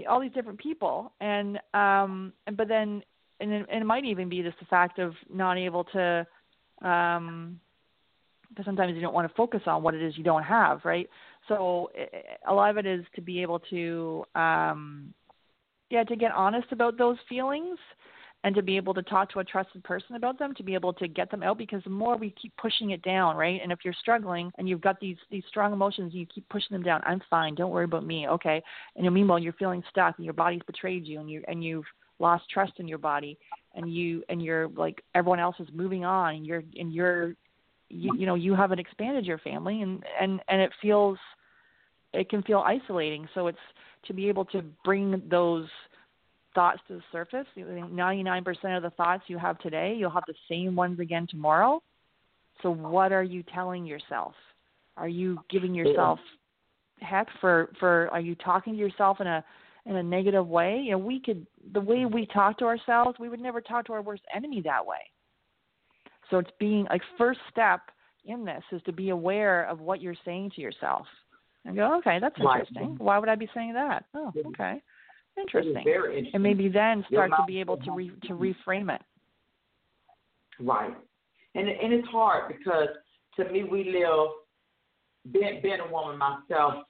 all these different people and um but then and it, and it might even be just the fact of not able to Um, because sometimes you don't want to focus on what it is you don't have, right? So a lot of it is to be able to, um, yeah, to get honest about those feelings and to be able to talk to a trusted person about them to be able to get them out because the more we keep pushing it down right? And if you're struggling and you've got these these strong emotions you keep pushing them down i'm fine don't worry about me okay? And meanwhile you're feeling stuck and your body's betrayed you and you and you've lost trust in your body and you and you're like everyone else is moving on and you're and you're you, you know you haven't expanded your family and and and it feels it can feel isolating. So it's to be able to bring those thoughts to the surface. 99% of the thoughts you have today, you'll have the same ones again tomorrow. So what are you telling yourself? Are you giving yourself heck for for are you talking to yourself in a in a negative way? You know, we could the way we talk to ourselves, we would never talk to our worst enemy that way. So it's being like first step in this is to be aware of what you're saying to yourself. And go, okay, that's interesting. Why would I be saying that? Oh, okay. Interesting. Very interesting. And maybe then start to be able to re, to reframe it. Right. And and it's hard because to me we live being being a woman myself,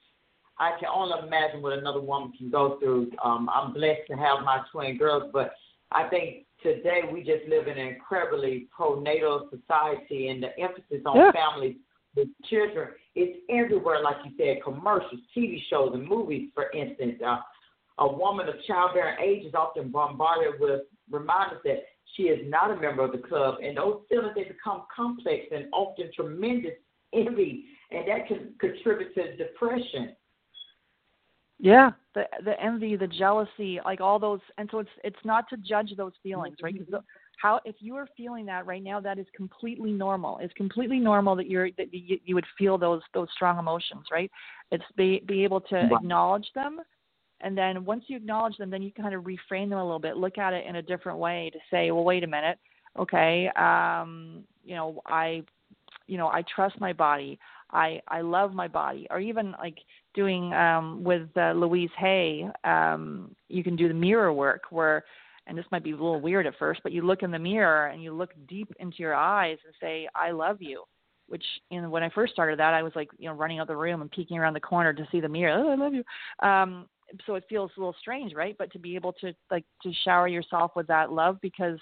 I can only imagine what another woman can go through. Um, I'm blessed to have my twin girls, but I think today we just live in an incredibly pro-natal society, and the emphasis on yeah. families with children is everywhere. Like you said, commercials, TV shows, and movies, for instance. Uh, a woman of childbearing age is often bombarded with reminders that she is not a member of the club, and those feelings they become complex and often tremendous envy, and that can contribute to depression. Yeah, the the envy, the jealousy, like all those, and so it's it's not to judge those feelings, right? Mm-hmm. Because how if you are feeling that right now, that is completely normal. It's completely normal that you're that you, you would feel those those strong emotions, right? It's be be able to acknowledge them and then once you acknowledge them, then you kind of reframe them a little bit, look at it in a different way to say, well, wait a minute, okay, um, you know, I, you know, I trust my body. I I love my body. Or even like doing um, with uh, Louise Hay, um, you can do the mirror work where, and this might be a little weird at first, but you look in the mirror and you look deep into your eyes and say, I love you which you know when I first started that I was like you know running out the room and peeking around the corner to see the mirror. Oh, I love you. Um, so it feels a little strange, right? But to be able to like to shower yourself with that love because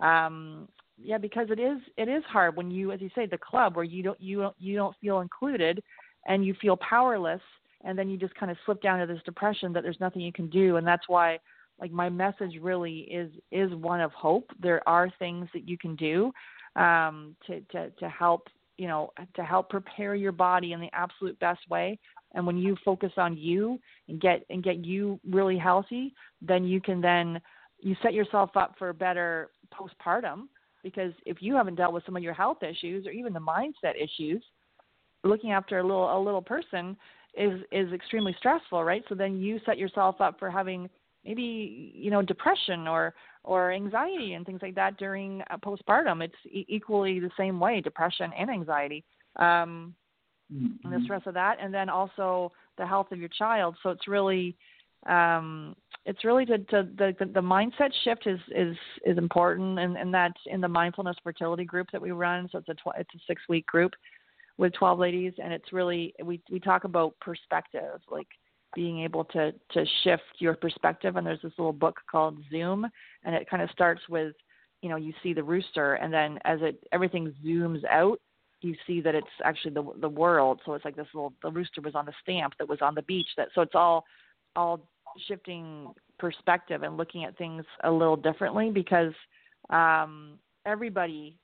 um yeah, because it is it is hard when you as you say the club where you don't you don't you don't feel included and you feel powerless and then you just kind of slip down to this depression that there's nothing you can do and that's why like my message really is is one of hope. There are things that you can do um to to to help you know to help prepare your body in the absolute best way. And when you focus on you and get and get you really healthy then you can then you set yourself up for better postpartum. Because if you haven't dealt with some of your health issues or even the mindset issues looking after a little a little person is is extremely stressful right? So then you set yourself up for having maybe you know depression or or anxiety and things like that during postpartum it's e- equally the same way depression and anxiety um mm-hmm. and the stress of that, and then also the health of your child. So it's really um, it's really to, to the, the the mindset shift is is is important, and and that in the mindfulness fertility group that we run. So it's a tw- it's a six week group with 12 ladies, and it's really we we talk about perspective, like being able to to shift your perspective. And there's this little book called Zoom, and it kind of starts with you know you see the rooster, and then as it everything zooms out, you see that it's actually the the world. So it's like this little the rooster was on the stamp that was on the beach. That so it's all all shifting perspective and looking at things a little differently because um, everybody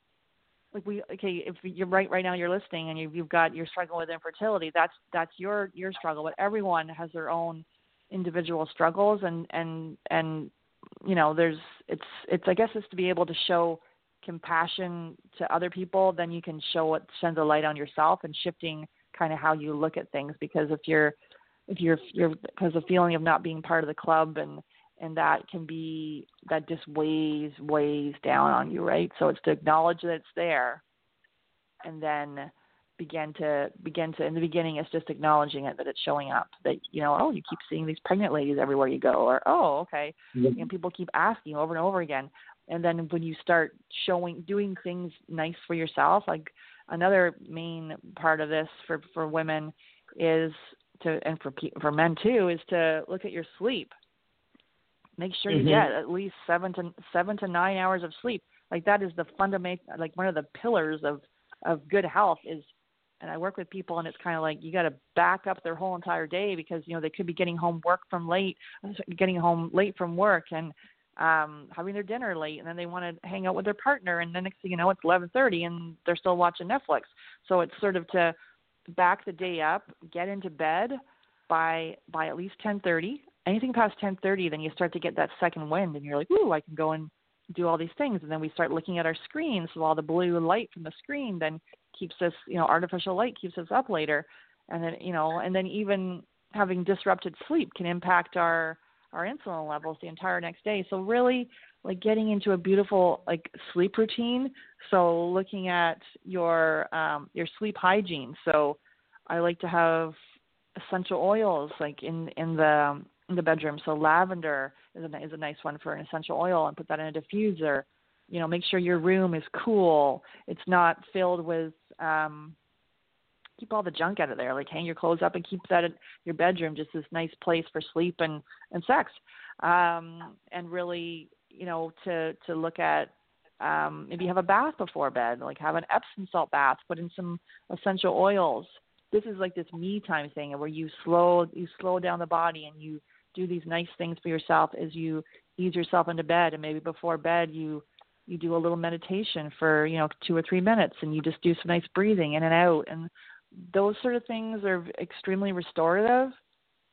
like we okay if you're right right now you're listening and you've, you've got you're struggling with infertility that's that's your your struggle but everyone has their own individual struggles and and and you know there's it's it's i guess it's to be able to show compassion to other people, then you can show what shines a light on yourself and shifting kind of how you look at things. Because if you're if you're you're because the feeling of not being part of the club and and that can be that just weighs weighs down on you, right? So it's to acknowledge that it's there, and then begin to begin to in the beginning it's just acknowledging it that it's showing up that you know oh you keep seeing these pregnant ladies everywhere you go or oh okay. Know people keep asking over and over again. And then when you start showing doing things nice for yourself like another main part of this for for women is to and for for men too is to look at your sleep make sure you Mhm. get at least 7 to 7 to 9 hours of sleep like that is the fundamental like one of the pillars of of good health is and I work with people and it's kind of like you got to back up their whole entire day because you know they could be getting home work from late getting home late from work and um having their dinner late and then they want to hang out with their partner and then next thing you know it's 11:30 and they're still watching Netflix so it's sort of to back the day up get into bed by by at least 10:30 anything past 10:30 then you start to get that second wind and you're like ooh I can go and do all these things. And then we start looking at our screens. So all the blue light from the screen then keeps us you know artificial light keeps us up later. And then you know and then even having disrupted sleep can impact our our insulin levels the entire next day. So really like getting into a beautiful like sleep routine. So looking at your um your sleep hygiene. So i like to have essential oils like in in the in the bedroom. So lavender is a is a nice one for an essential oil and put that in a diffuser. You know make sure your room is cool. It's not filled with um keep all the junk out of there. Like hang your clothes up and keep that in your bedroom. Just this nice place for sleep and and sex. Um and really you know to to look at um maybe have a bath before bed like have an epsom salt bath put in some essential oils. This is like this me time thing where you slow you slow down the body and you do these nice things for yourself as you ease yourself into bed. And maybe before bed you you do a little meditation for you know two or three minutes and you just do some nice breathing in and out. And those sort of things are extremely restorative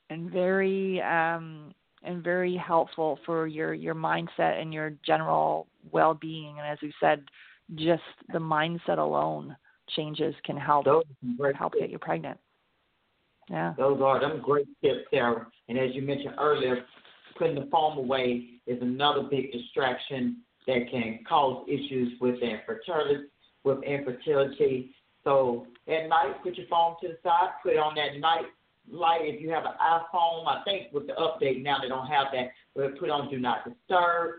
and very um and very helpful for your your mindset and your general well-being. And as we said just the mindset alone changes can help help get you pregnant yeah Those are them great tips, Sarah. And as you mentioned earlier, putting the phone away is another big distraction that can cause issues with infertility. With infertility, so at night, put your phone to the side, put it on that night light. If you have an iPhone, I think with the update now they don't have that, but put on Do Not Disturb.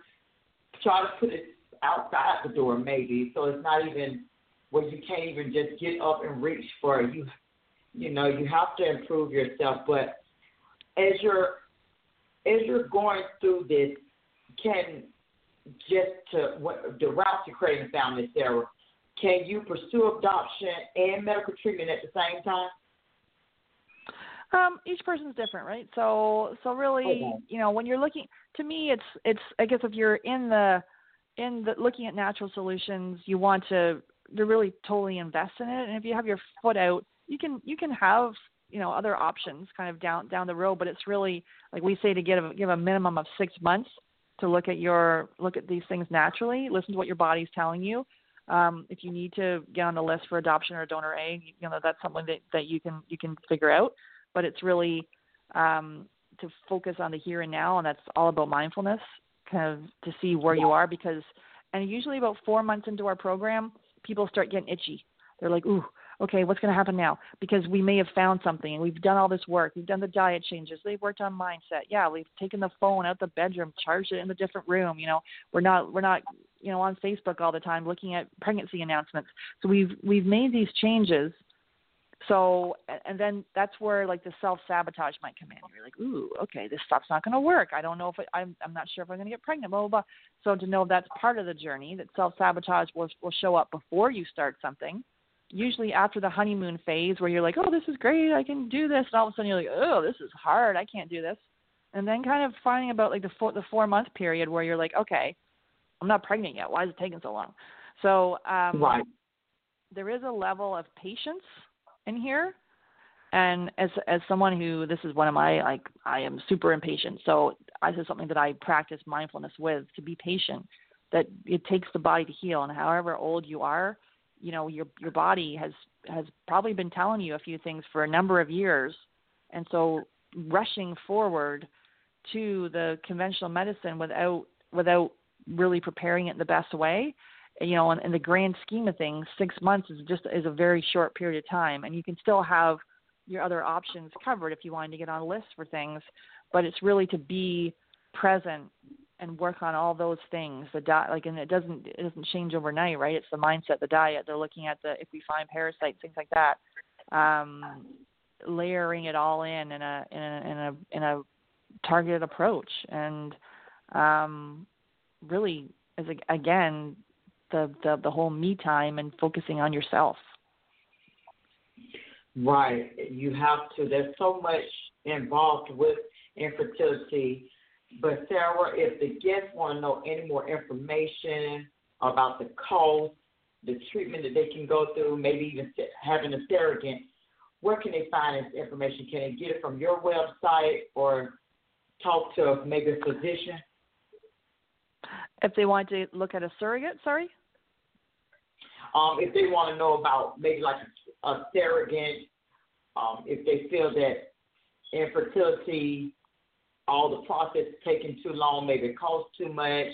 Try to put it outside the door, maybe, so it's not even where you can't even just get up and reach for it. You you know you have to improve yourself. But as you're as you're going through this can just to what the route to creating family sarah can you pursue adoption and medical treatment at the same time? Um each person's different right? So so really Okay. you know when you're looking to me it's it's i guess if you're in the in the looking at natural solutions you want to to really totally invest in it. And if you have your foot out you can you can have you know other options kind of down down the road but it's really like we say to give a, give a minimum of six months to look at your look at these things naturally listen to what your body's telling you um, if you need to get on the list for adoption or donor A, you know that's something that, that you can you can figure out. But it's really um, to focus on the here and now, and that's all about mindfulness, kind of to see where you are. Because and usually about four months into our program, people start getting itchy. They're like, ooh, okay, what's going to happen now? Because we may have found something, and we've done all this work. We've done the diet changes. They've worked on mindset. Yeah, we've taken the phone out the bedroom, charged it in a different room. You know, we're not we're not you know on Facebook all the time looking at pregnancy announcements. So we've we've made these changes. So and then that's where like the self sabotage might come in. You're like, ooh, okay, this stuff's not going to work. I don't know if it, I'm I'm not sure if I'm going to get pregnant. Blah blah blah. So to know that's part of the journey, that self sabotage will will show up before you start something. Usually after the honeymoon phase, where you're like, oh, this is great, I can do this, and all of a sudden you're like, oh, this is hard, I can't do this. And then kind of finding about like the four the four month period where you're like, okay, I'm not pregnant yet. Why is it taking so long? So um, right. there is a level of patience in here. And as as someone who this is one of my like I am super impatient. So this is something that I practice mindfulness with to be patient. That it takes the body to heal, and however old you are, you know your your body has has probably been telling you a few things for a number of years, and so rushing forward to the conventional medicine without without really preparing it in the best way you know in, in the grand scheme of things six months is just is a very short period of time. And you can still have your other options covered if you wanted to get on a list for things but it's really to be present and work on all those things. The diet, like, and it doesn't it doesn't change overnight, right? It's the mindset, the diet. They're looking at the if we find parasites, things like that. Um, layering it all in in a in a in a, in a targeted approach, and um, really, as a, again, the, the the whole me time and focusing on yourself. Right. You have to. There's so much involved with infertility. But Sarah, if the guests want to know any more information about the cost, the treatment that they can go through, maybe even having a surrogate, where can they find this information? Can they get it from your website or talk to maybe a physician? If they want to look at a surrogate, sorry? Um, if they want to know about maybe like a, a surrogate, um, if they feel that infertility, all the process taking too long, maybe it costs too much,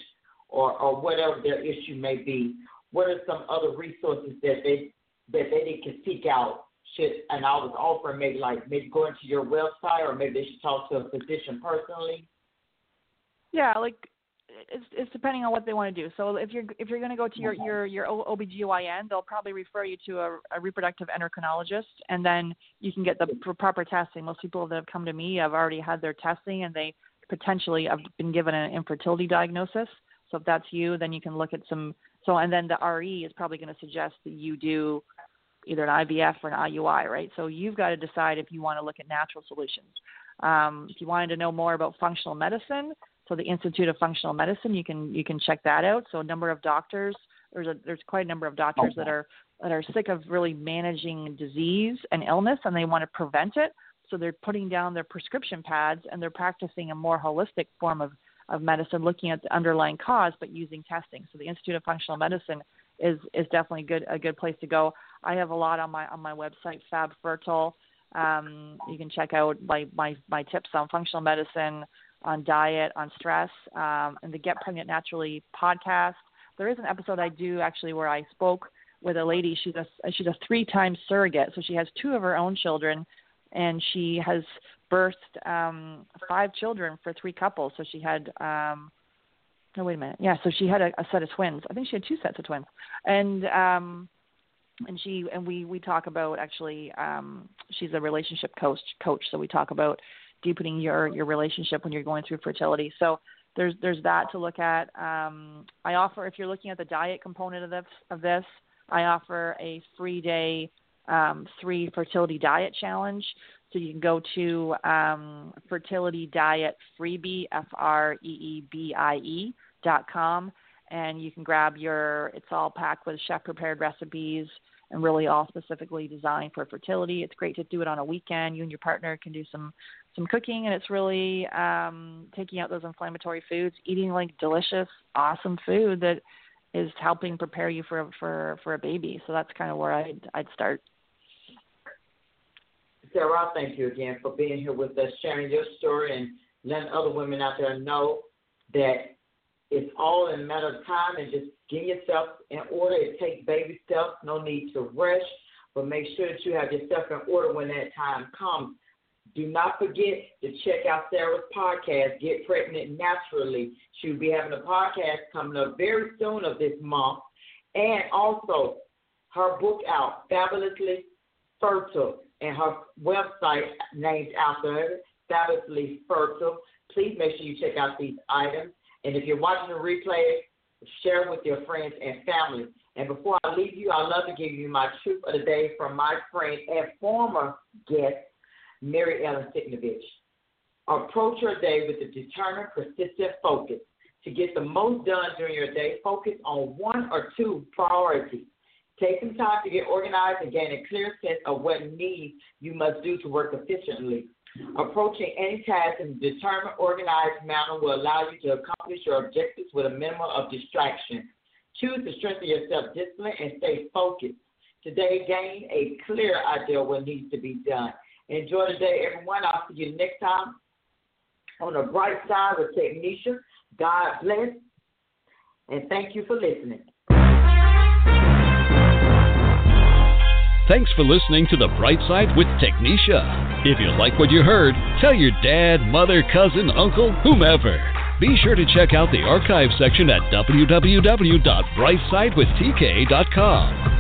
or, or whatever their issue may be, what are some other resources that they that they can seek out? Should and I was offering maybe like maybe going to your website or maybe they should talk to a physician personally. Yeah, like it's, it's depending on what they want to do. So if you're if you're going to go to your your your OBGYN, they'll probably refer you to a, a reproductive endocrinologist, and then you can get the proper testing. Most people that have come to me have already had their testing, and they potentially have been given an infertility diagnosis. So if that's you, then you can look at some. So and then the RE is probably going to suggest that you do either an IVF or an IUI, right? So you've got to decide if you want to look at natural solutions. Um, if you wanted to know more about functional medicine, so the Institute of Functional Medicine, you can you can check that out. So a number of doctors, there's a there's quite a number of doctors that are that are sick of really managing disease and illness, and they want to prevent it. So they're putting down their prescription pads and they're practicing a more holistic form of of medicine, looking at the underlying cause, but using testing. So the Institute of Functional Medicine is is definitely good a good place to go. I have a lot on my on my website, Fab Fertile. Um, you can check out my, my my tips on functional medicine, on diet, on stress, um, and the Get Pregnant Naturally podcast. There is an episode I do actually where I spoke with a lady. She's a she's a three time surrogate, so she has two of her own children, and she has birthed um, five children for three couples. So she had um, no wait a minute, yeah. So she had a, a set of twins. I think she had two sets of twins, and um, and she and we we talk about actually um, she's a relationship coach coach. So we talk about deepening your your relationship when you're going through fertility. So there's there's that to look at. Um, I offer if you're looking at the diet component of this of this, I offer a free day um, three fertility diet challenge. So you can go to um, fertility diet freebie f r e e b i e dot com and you can grab your. It's all packed with chef prepared recipes and really all specifically designed for fertility. It's great to do it on a weekend. You and your partner can do some some cooking, and it's really um, taking out those inflammatory foods, eating like delicious, awesome food that is helping prepare you for for for a baby. So that's kind of where I'd I'd start. Sarah, thank you again for being here with us, sharing your story, and letting other women out there know that it's all in a matter of time and just get yourself in order. It takes baby steps, no need to rush, but make sure that you have yourself in order when that time comes. Do not forget to check out Sarah's podcast, Get Pregnant Naturally. She'll be having a podcast coming up very soon of this month. And also, her book out, Fabulously Fertile, and her website named after her, Fabulously Fertile. Please make sure you check out these items. And if you're watching the replay, share with your friends and family. And before I leave you, I'd love to give you my truth of the day from my friend and former guest, Mary Ellen Signovich. Approach your day with a determined, persistent focus. To get the most done during your day, focus on one or two priorities. Take some time to get organized and gain a clear sense of what needs you must do to work efficiently. Approaching any task in a determined, organized manner will allow you to accomplish your objectives with a minimum of distraction. Choose to strengthen your self discipline and stay focused. Today, gain a clear idea of what needs to be done. Enjoy the day, everyone. I'll see you next time on the bright side with Technisha. God bless, and thank you for listening. Thanks for listening to The Bright Side with Technisha. If you like what you heard, tell your dad, mother, cousin, uncle, whomever. Be sure to check out the archive section at www.brightsidewithtk.com.